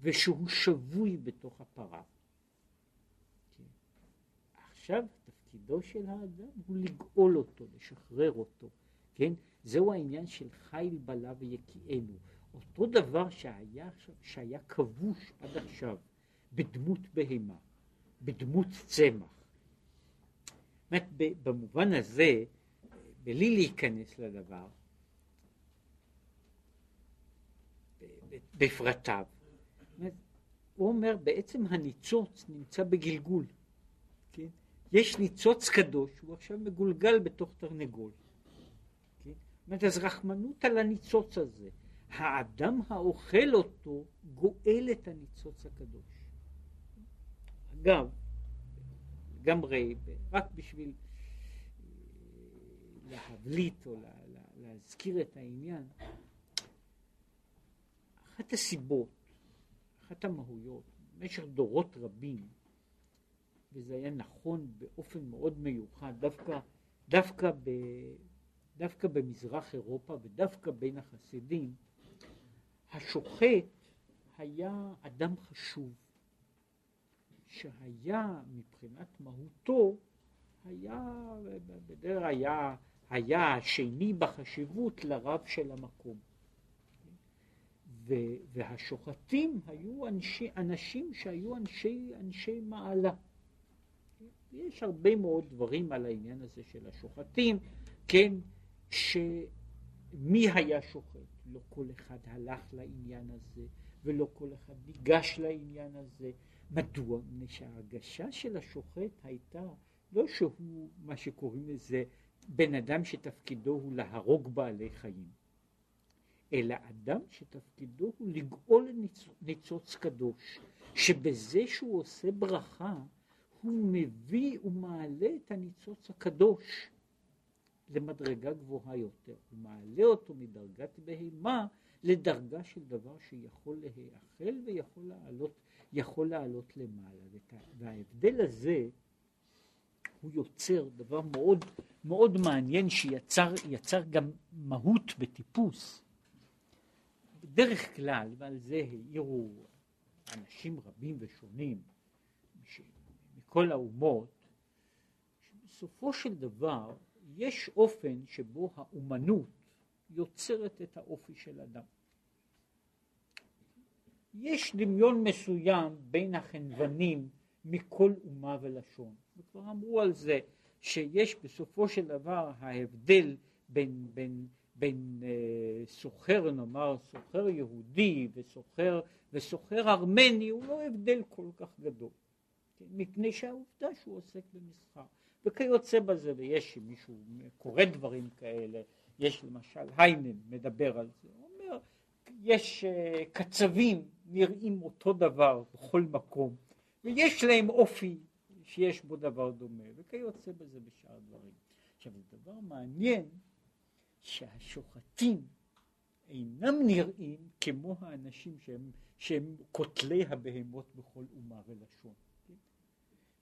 ושהוא שבוי בתוך הפרה. עכשיו תפקידו של האדם הוא לגאול אותו, לשחרר אותו, כן? זהו העניין של חיל בלה ויקיענו. אותו דבר שהיה, שהיה כבוש עד עכשיו בדמות בהמה, בדמות צמח. אומרת, במובן הזה, בלי להיכנס לדבר, בפרטיו, הוא אומר בעצם הניצוץ נמצא בגלגול, כן? יש ניצוץ קדוש, הוא עכשיו מגולגל בתוך תרנגול. כן? זאת אומרת, אז רחמנות על הניצוץ הזה. האדם האוכל אותו גואל את הניצוץ הקדוש. אגב, לגמרי, רק בשביל אה, להבליט או להזכיר את העניין, אחת הסיבות, אחת המהויות, במשך דורות רבים, וזה היה נכון באופן מאוד מיוחד, דווקא, דווקא, ב, דווקא במזרח אירופה ודווקא בין החסידים, השוחט היה אדם חשוב. שהיה מבחינת מהותו, היה, בדרך היה, היה שני בחשיבות לרב של המקום. והשוחטים היו אנשי, אנשים שהיו אנשי, אנשי מעלה. יש הרבה מאוד דברים על העניין הזה של השוחטים, כן, שמי היה שוחט? לא כל אחד הלך לעניין הזה, ולא כל אחד ניגש לעניין הזה. מדוע? מפני שההרגשה של השוחט הייתה לא שהוא מה שקוראים לזה בן אדם שתפקידו הוא להרוג בעלי חיים, אלא אדם שתפקידו הוא לגאול ניצוץ, קדוש, שבזה שהוא עושה ברכה הוא מביא ומעלה את הניצוץ הקדוש למדרגה גבוהה יותר, הוא מעלה אותו מדרגת בהמה לדרגה של דבר שיכול להיאכל ויכול לעלות לעלות למעלה. וההבדל הזה הוא יוצר דבר מאוד מאוד מעניין שיצר גם מהות בטיפוס. בדרך כלל, ועל זה העירו אנשים רבים ושונים מכל האומות, שבסופו של דבר יש אופן שבו האומנות יוצרת את האופי של אדם. יש דמיון מסוים בין החנוונים מכל אומה ולשון. וכבר אמרו על זה שיש בסופו של דבר ההבדל בין, בין, בין אה, סוחר נאמר סוחר יהודי וסוחר, וסוחר ארמני הוא לא הבדל כל כך גדול. מפני שהעובדה שהוא עוסק במסחר. וכיוצא בזה, ויש מישהו קורא דברים כאלה, יש למשל היינן מדבר על זה, הוא אומר יש אה, קצבים נראים אותו דבר בכל מקום, ויש להם אופי שיש בו דבר דומה, וכיוצא בזה בשאר דברים. עכשיו, זה דבר מעניין שהשוחטים אינם נראים כמו האנשים שהם, שהם קוטלי הבהמות בכל אומה ולשון.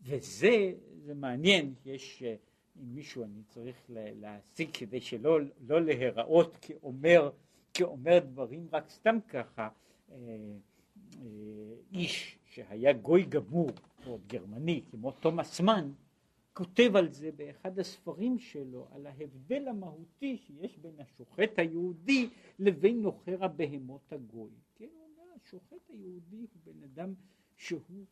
וזה, זה מעניין, יש, אה, אם מישהו אני צריך להשיג כדי שלא לא להיראות כאומר כאומר דברים רק סתם ככה, אה, אה, איש שהיה גוי גמור, או גרמני, כמו תומאס מן, כותב על זה באחד הספרים שלו, על ההבדל המהותי שיש בין השוחט היהודי לבין נוחר הבהמות הגוי. כן, הוא אומר, השוחט היהודי הוא בן אדם שהוא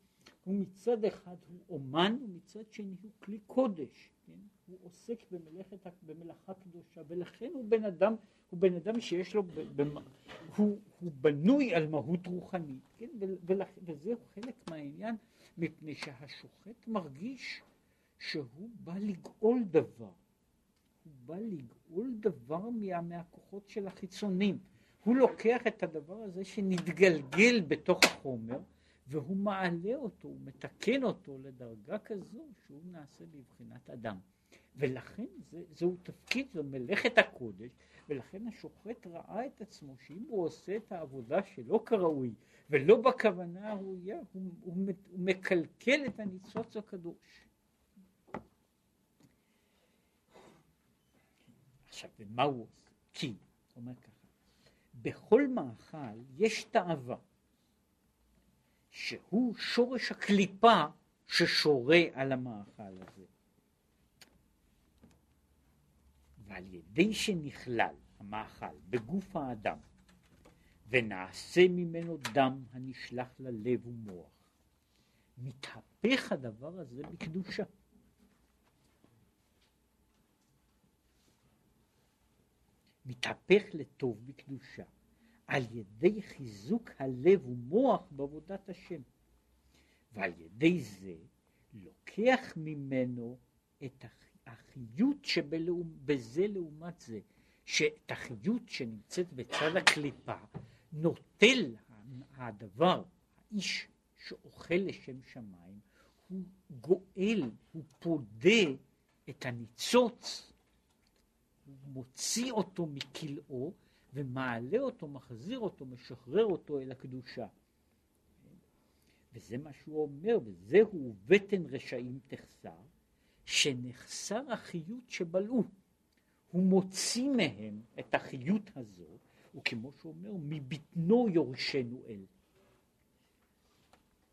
הוא מצד אחד הוא אומן ומצד שני הוא כלי קודש, כן? הוא עוסק במלאכת, במלאכה קדושה ולכן הוא בן אדם, הוא בן אדם שיש לו, במ, הוא, הוא בנוי על מהות רוחנית, כן? וזהו חלק מהעניין מפני שהשוחט מרגיש שהוא בא לגאול דבר, הוא בא לגאול דבר מה, מהכוחות של החיצונים, הוא לוקח את הדבר הזה שנתגלגל בתוך החומר והוא מעלה אותו, הוא מתקן אותו לדרגה כזו שהוא נעשה בבחינת אדם. ולכן זה, זהו תפקיד, זו מלאכת הקודש, ולכן השוחט ראה את עצמו שאם הוא עושה את העבודה שלא כראוי ולא בכוונה הראויה, הוא, הוא, הוא מקלקל את הניצוץ הקדוש. עכשיו, ומה הוא עושה? כי, הוא אומר ככה, בכל מאכל יש תאווה. שהוא שורש הקליפה ששורה על המאכל הזה. ועל ידי שנכלל המאכל בגוף האדם ונעשה ממנו דם הנשלח ללב ומוח, מתהפך הדבר הזה בקדושה. מתהפך לטוב בקדושה. על ידי חיזוק הלב ומוח בעבודת השם. ועל ידי זה לוקח ממנו את החיות שבזה לעומת זה, שאת החיות שנמצאת בצד הקליפה נוטל הדבר, האיש שאוכל לשם שמיים, הוא גואל, הוא פודה את הניצוץ, הוא מוציא אותו מכלאו ומעלה אותו, מחזיר אותו, משחרר אותו אל הקדושה. וזה מה שהוא אומר, וזהו בטן רשעים תחסר, שנחסר החיות שבלעו. הוא מוציא מהם את החיות הזו, וכמו שהוא אומר, מבטנו יורשנו אל.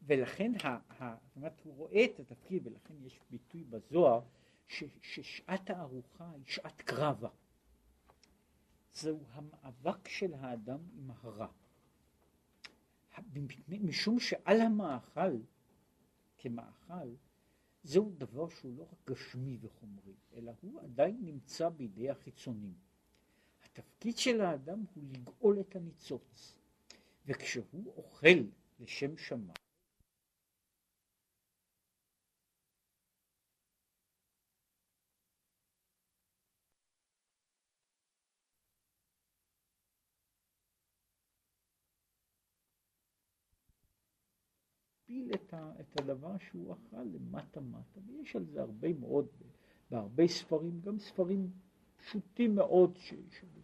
ולכן, ה, ה, זאת אומרת, הוא רואה את התפקיד, ולכן יש ביטוי בזוהר, ש, ששעת הארוחה היא שעת קרבה. זהו המאבק של האדם עם הרע. משום שעל המאכל כמאכל זהו דבר שהוא לא רק גשמי וחומרי, אלא הוא עדיין נמצא בידי החיצונים. התפקיד של האדם הוא לגאול את הניצוץ, וכשהוא אוכל לשם שמיים להכפיל את, ה, את הדבר שהוא אכל למטה מטה, ויש על זה הרבה מאוד, בהרבה ספרים, גם ספרים פשוטים מאוד, ש,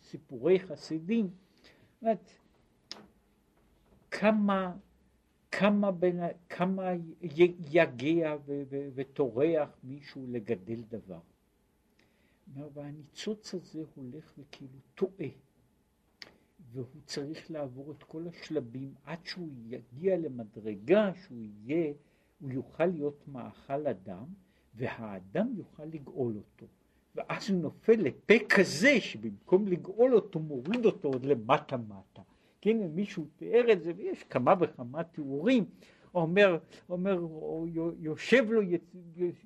סיפורי חסידים, זאת אומרת, כמה, כמה, בין, כמה יגע וטורח מישהו לגדל דבר. והניצוץ הזה הולך וכאילו טועה. והוא צריך לעבור את כל השלבים עד שהוא יגיע למדרגה שהוא יהיה, הוא יוכל להיות מאכל אדם, והאדם יוכל לגאול אותו. ואז הוא נופל לפה כזה שבמקום לגאול אותו מוריד אותו עוד למטה מטה. כן, מישהו תיאר את זה, ויש כמה וכמה תיאורים, אומר, אומר יושב, לו,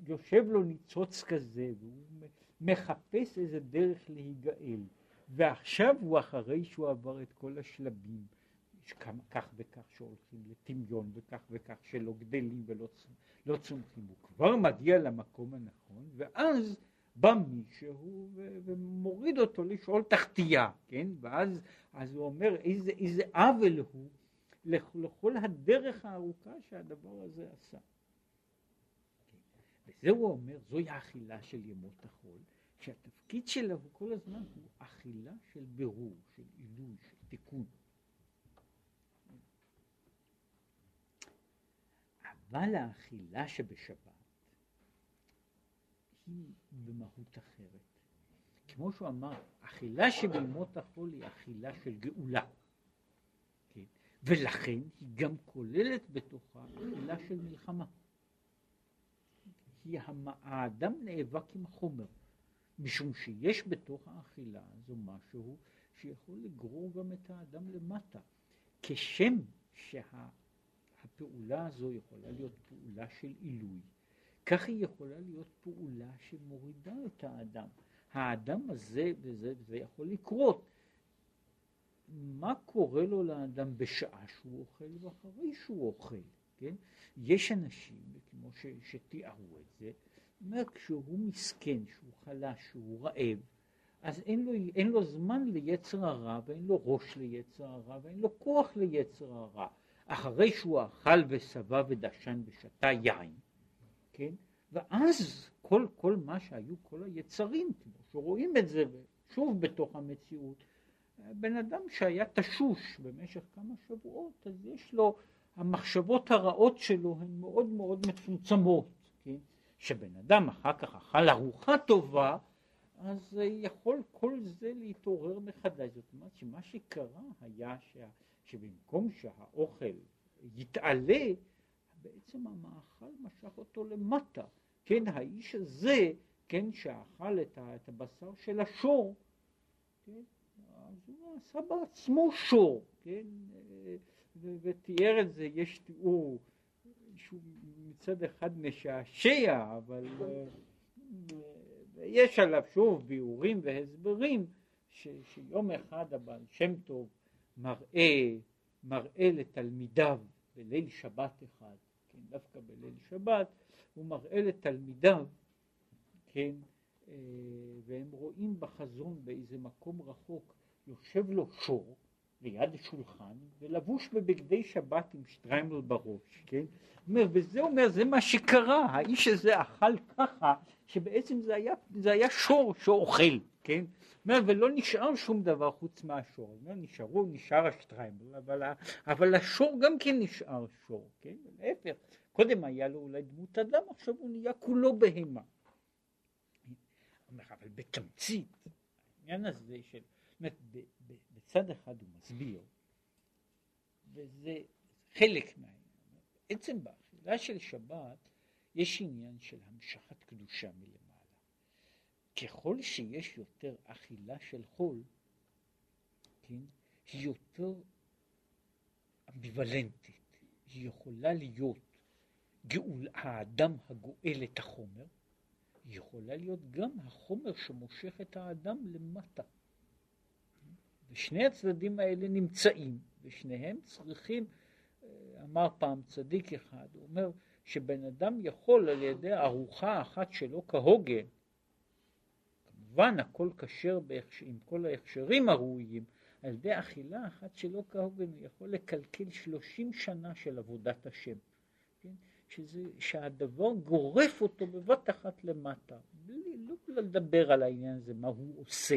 יושב לו ניצוץ כזה, והוא מחפש איזה דרך להיגאל. ועכשיו הוא אחרי שהוא עבר את כל השלבים, כך וכך שהולכים לטמיון וכך וכך שלא גדלים ולא לא צומחים, הוא כבר מגיע למקום הנכון ואז בא מישהו ומוריד אותו לשאול תחתייה, כן? ואז אז הוא אומר איזה, איזה עוול הוא לכל הדרך הארוכה שהדבר הזה עשה. וזה הוא אומר, זוהי האכילה של ימות החול, שהתפקיד שלה הוא כל הזמן הוא אכילה של בירור, של עילוי, של תיקון. אבל האכילה שבשבת היא במהות אחרת. כמו שהוא אמר, אכילה שבימות החול היא אכילה של גאולה. כן? ולכן היא גם כוללת בתוכה אכילה של מלחמה. כי האדם נאבק עם החומר, משום שיש בתוך האכילה הזו משהו שיכול לגרור גם את האדם למטה, כשם שהפעולה הזו יכולה להיות פעולה של עילוי, כך היא יכולה להיות פעולה שמורידה את האדם. האדם הזה, וזה, וזה יכול לקרות, מה קורה לו לאדם בשעה שהוא אוכל ואחרי שהוא אוכל, כן? יש אנשים, כמו ש, שתיארו את זה, אומר כשהוא מסכן, שהוא חלש, שהוא רעב, אז אין לו, אין לו זמן ליצר הרע ואין לו ראש ליצר הרע ואין לו כוח ליצר הרע. אחרי שהוא אכל ושבע ודשן ושתה יין, כן? ואז כל, כל מה שהיו כל היצרים, כמו שרואים את זה שוב בתוך המציאות, בן אדם שהיה תשוש במשך כמה שבועות, אז יש לו, המחשבות הרעות שלו הן מאוד מאוד מצומצמות? שבן אדם אחר כך אכל ארוחה טובה, אז יכול כל זה להתעורר מחדש. זאת אומרת שמה שקרה היה שה, שבמקום שהאוכל יתעלה, בעצם המאכל משך אותו למטה. כן, האיש הזה, כן, שאכל את, את הבשר של השור, כן, אז הוא עשה בעצמו שור, כן, ותיאר את זה, יש תיאור שהוא מצד אחד משעשע, אבל יש עליו שוב ביאורים והסברים, ש, שיום אחד הבעל שם טוב מראה, מראה לתלמידיו בליל שבת אחד, כן, דווקא בליל שבת, הוא מראה לתלמידיו, כן, אה, והם רואים בחזון באיזה מקום רחוק, יושב לו שור ליד שולחן ולבוש בבגדי שבת עם שטריימל בראש, כן? אומר, וזה אומר, זה מה שקרה, האיש הזה אכל ככה, שבעצם זה היה, זה היה שור שאוכל, כן? אומר, ולא נשאר שום דבר חוץ מהשור, אומר, נשארו, נשאר השטריימל, אבל, אבל השור גם כן נשאר שור, כן? להפך, קודם היה לו אולי דמות אדם, עכשיו הוא נהיה כולו בהמה. אומר, אבל בתמצית, העניין הזה של, זאת אומרת, בצד אחד הוא מסביר, וזה חלק מהעניין. עצם באכילה של שבת יש עניין של המשכת קדושה מלמעלה. ככל שיש יותר אכילה של חול, כן, היא יותר אמביוולנטית, היא יכולה להיות גאול, האדם הגואל את החומר, היא יכולה להיות גם החומר שמושך את האדם למטה. ושני הצדדים האלה נמצאים, ושניהם צריכים, אה, אמר פעם צדיק אחד, הוא אומר שבן אדם יכול על ידי ארוחה אחת שלו כהוגן, כמובן הכל כשר עם כל ההכשרים הראויים, על ידי אכילה אחת שלו כהוגן הוא יכול לקלקל שלושים שנה של עבודת השם. כן? שזה, שהדבר גורף אותו בבת אחת למטה, בלי לא לדבר על העניין הזה, מה הוא עושה.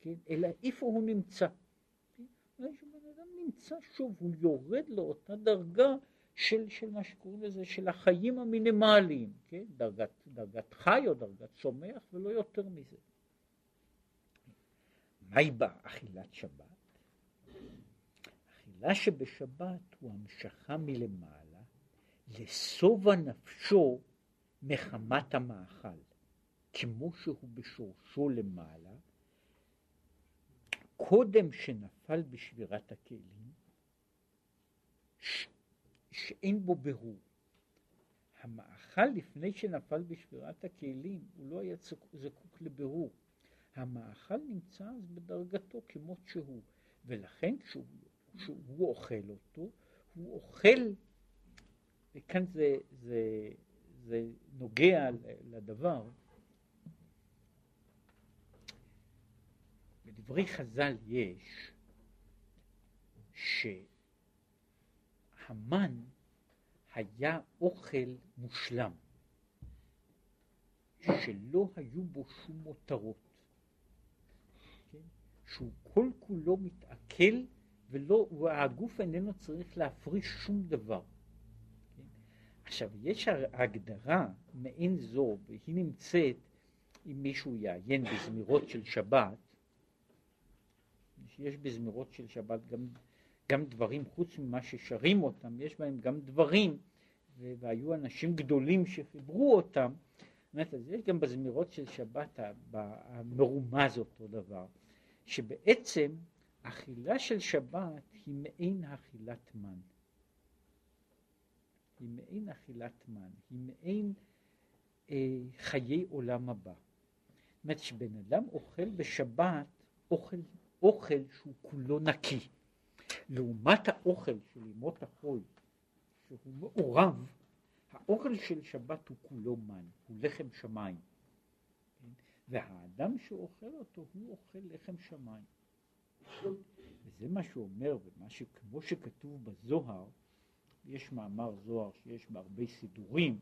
כן? אלא איפה הוא נמצא. כן? שבן אדם נמצא שוב, הוא יורד לאותה דרגה של, של מה שקוראים לזה, של החיים המינימליים, כן? דרגת, דרגת חי או דרגת צומח ולא יותר מזה. מהי באכילת שבת? אכילה שבשבת הוא המשכה מלמעלה לשובע נפשו מחמת המאכל, כמו שהוא בשורשו למעלה, קודם שנפל בשבירת הכלים, ש... שאין בו ברור. המאכל לפני שנפל בשבירת הכלים, הוא לא היה זקוק לבירור. המאכל נמצא אז בדרגתו כמות שהוא, ולכן כשהוא, כשהוא אוכל אותו, הוא אוכל, וכאן זה, זה, זה נוגע לדבר, בדברי חז"ל יש שהמן היה אוכל מושלם, שלא היו בו שום מותרות, כן? שהוא כל כולו מתעכל ולא, והגוף איננו צריך להפריש שום דבר. כן? עכשיו, יש הגדרה מעין זו, והיא נמצאת, אם מישהו יעיין בזמירות של שבת, שיש בזמירות של שבת גם, גם דברים, חוץ ממה ששרים אותם, יש בהם גם דברים, והיו אנשים גדולים שחיברו אותם, אומרת, אז יש גם בזמירות של שבת המרומז אותו דבר, שבעצם אכילה של שבת היא מעין אכילת מן. היא מעין אכילת מן, היא מעין אה, חיי עולם הבא. זאת אומרת, שבן אדם אוכל בשבת אוכל, אוכל שהוא כולו נקי. לעומת האוכל של ימות החול, שהוא מעורב, האוכל של שבת הוא כולו מן, הוא לחם שמיים. כן? והאדם שאוכל אותו, הוא אוכל לחם שמיים. וזה מה שהוא אומר, ומה שכמו שכתוב בזוהר, יש מאמר זוהר שיש בהרבה סידורים,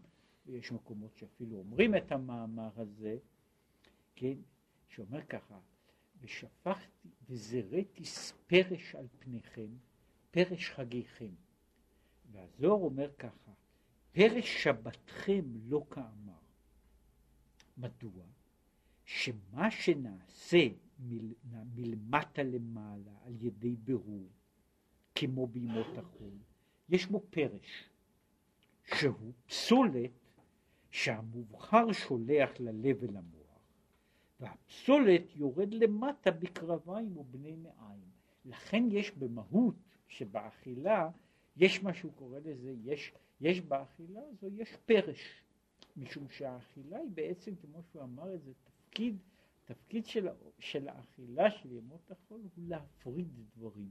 ויש מקומות שאפילו אומרים את המאמר הזה, כן, שאומר ככה, ושפכתי וזרעתי פרש על פניכם, פרש חגיכם. והזוהר אומר ככה, פרש שבתכם לא כאמר. מדוע? שמה שנעשה מל, מלמטה למעלה על ידי בירור, כמו בימות החול, יש בו פרש, שהוא פסולת שהמובחר שולח ללב ולמוח, והפסולת יורד למטה בקרביים ובני מעיים. לכן יש במהות שבאכילה, יש מה שהוא קורא לזה, יש, יש באכילה הזו, יש פרש, משום שהאכילה היא בעצם, כמו שהוא אמר את זה, תפקיד, תפקיד של, של האכילה של ימות החול הוא להפריד דברים.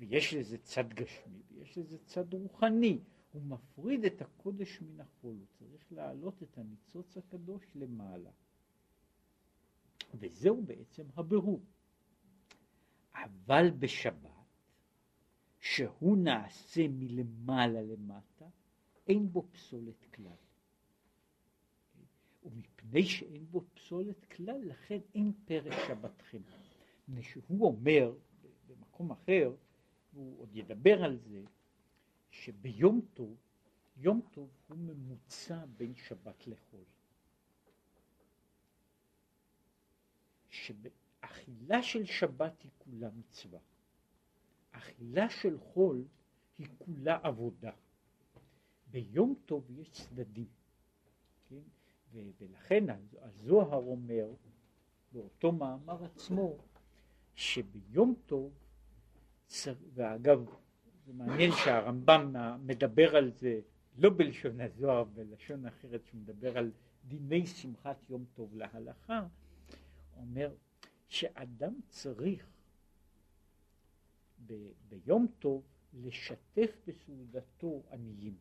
ויש לזה צד גשמי, ויש לזה צד רוחני. הוא מפריד את הקודש מן החול, הוא צריך להעלות את הניצוץ הקדוש למעלה. וזהו בעצם הבירור. אבל בשבת, שהוא נעשה מלמעלה למטה, אין בו פסולת כלל. ומפני שאין בו פסולת כלל, לכן אין פרק שבתכם. מפני שהוא אומר במקום אחר, הוא עוד ידבר על זה, שביום טוב, יום טוב הוא ממוצע בין שבת לחול. שאכילה של שבת היא כולה מצווה. אכילה של חול היא כולה עבודה. ביום טוב יש צדדים, כן? ולכן הזוהר אומר באותו מאמר עצמו שביום טוב ואגב, זה מעניין שהרמב"ם מדבר על זה לא בלשון הזוהר, בלשון אחרת, שהוא מדבר על דיני שמחת יום טוב להלכה, אומר שאדם צריך ב- ביום טוב לשתף בסעודתו עניים.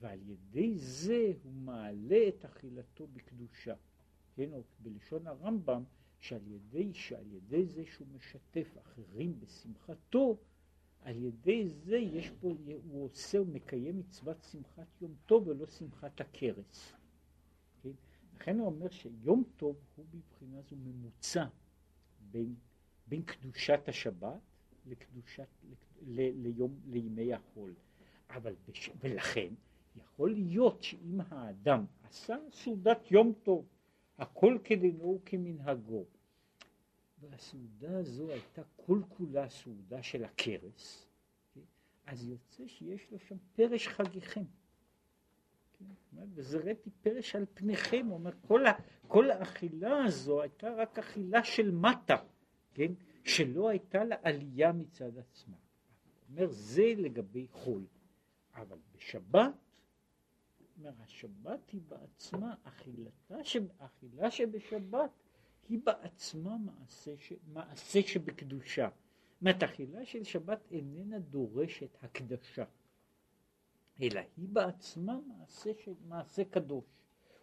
ועל ידי זה הוא מעלה את אכילתו בקדושה. כן, או בלשון הרמב"ם, שעל ידי, שעל ידי זה שהוא משתף אחרים בשמחתו, על ידי זה יש פה, הוא עושה, הוא מקיים מצוות שמחת יום טוב ולא שמחת הכרס. כן? לכן הוא אומר שיום טוב הוא מבחינה זו ממוצע בין, בין קדושת השבת לקדושת, ל, ל, ליום, לימי החול. אבל, בש, ולכן יכול להיות שאם האדם עשה סעודת יום טוב הכל כדינו וכמנהגו. והסעודה הזו הייתה כל כולה סעודה של הכרס, כן? אז יוצא שיש לו שם פרש חגיכם. וזרעתי פרש על פניכם, הוא אומר, כל, ה, כל האכילה הזו הייתה רק אכילה של מטה, כן? שלא הייתה לה עלייה מצד עצמה. הוא אומר, זה לגבי חול. אבל בשבת אומר, השבת היא בעצמה, אכילתה, ש... אכילה שבשבת היא בעצמה מעשה, ש... מעשה שבקדושה. זאת אומרת, אכילה של שבת איננה דורשת הקדשה, אלא היא בעצמה מעשה, ש... מעשה קדוש.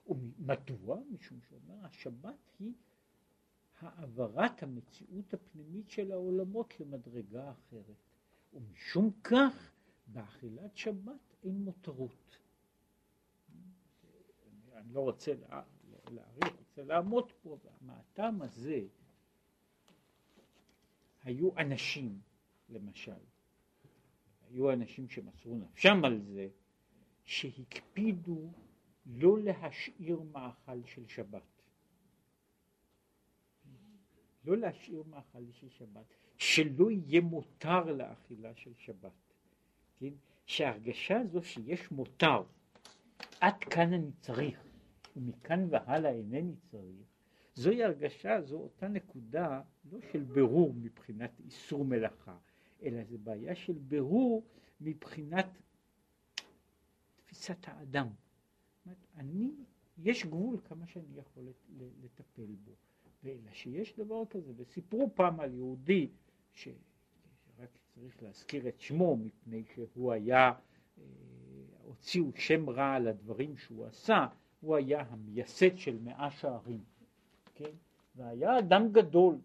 ומדוע? משום שאומר, השבת היא העברת המציאות הפנימית של העולמות למדרגה אחרת. ומשום כך, באכילת שבת אין מותרות. אני לא רוצה להעריך, רוצה לעמוד פה, מהטעם הזה היו אנשים, למשל, היו אנשים שמסרו נפשם על זה, שהקפידו לא להשאיר מאכל של שבת. לא להשאיר מאכל של שבת, שלא יהיה מותר לאכילה של שבת, כן? שההרגשה הזו שיש מותר עד כאן אני צריך, ומכאן והלאה אינני צריך, זוהי הרגשה, זו אותה נקודה לא של ברור מבחינת איסור מלאכה, אלא זו בעיה של ברור מבחינת תפיסת האדם. אני, יש גבול כמה שאני יכול לטפל בו, אלא שיש דבר כזה, וסיפרו פעם על יהודי, שרק צריך להזכיר את שמו מפני שהוא היה, אה, הוציאו שם רע על הדברים שהוא עשה, הוא היה המייסד של מאה שערים, כן? והיה אדם גדול,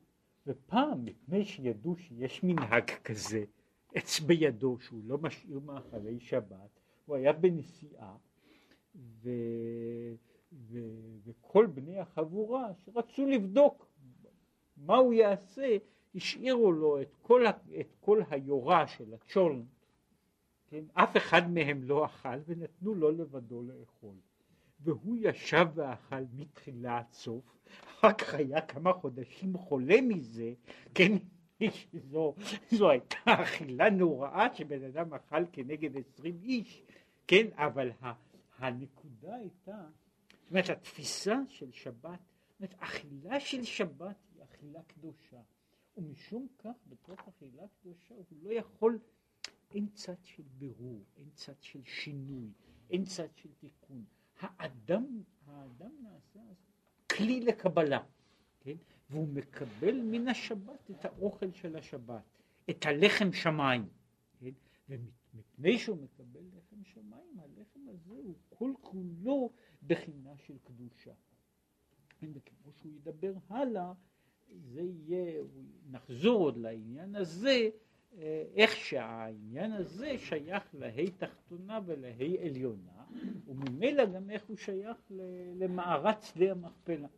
ופעם, מפני שידעו שיש מנהג כזה, עץ בידו שהוא לא משאיר מאכלי שבת, הוא היה בנסיעה, ו... ו... וכל בני החבורה שרצו לבדוק מה הוא יעשה, השאירו לו את כל, ה... את כל היורה של הצ'ולן, כן? אף אחד מהם לא אכל ונתנו לו לבדו לאכול. והוא ישב ואכל מתחילה עד סוף, אחר כך היה כמה חודשים חולה מזה, כן, זו, זו הייתה אכילה נוראה שבן אדם אכל כנגד עשרים איש, כן, אבל הנקודה הייתה, זאת אומרת התפיסה של שבת, זאת אומרת אכילה של שבת היא אכילה קדושה, ומשום כך בתוך אכילה קדושה הוא לא יכול, אין צד של בירור, אין צד של שינוי, אין צד של תיקון. האדם, האדם נעשה כלי לקבלה, כן? והוא מקבל מן השבת את האוכל של השבת, את הלחם שמיים, כן? ומפני שהוא מקבל לחם שמיים, הלחם הזה הוא כל כולו בחינה של קדושה. וכמו שהוא ידבר הלאה, זה יהיה, נחזור עוד לעניין הזה, אה, איך שהעניין הזה שייך להי תחתונה ולהי עליונה, וממילא גם איך הוא שייך למערת שדה המכפלה.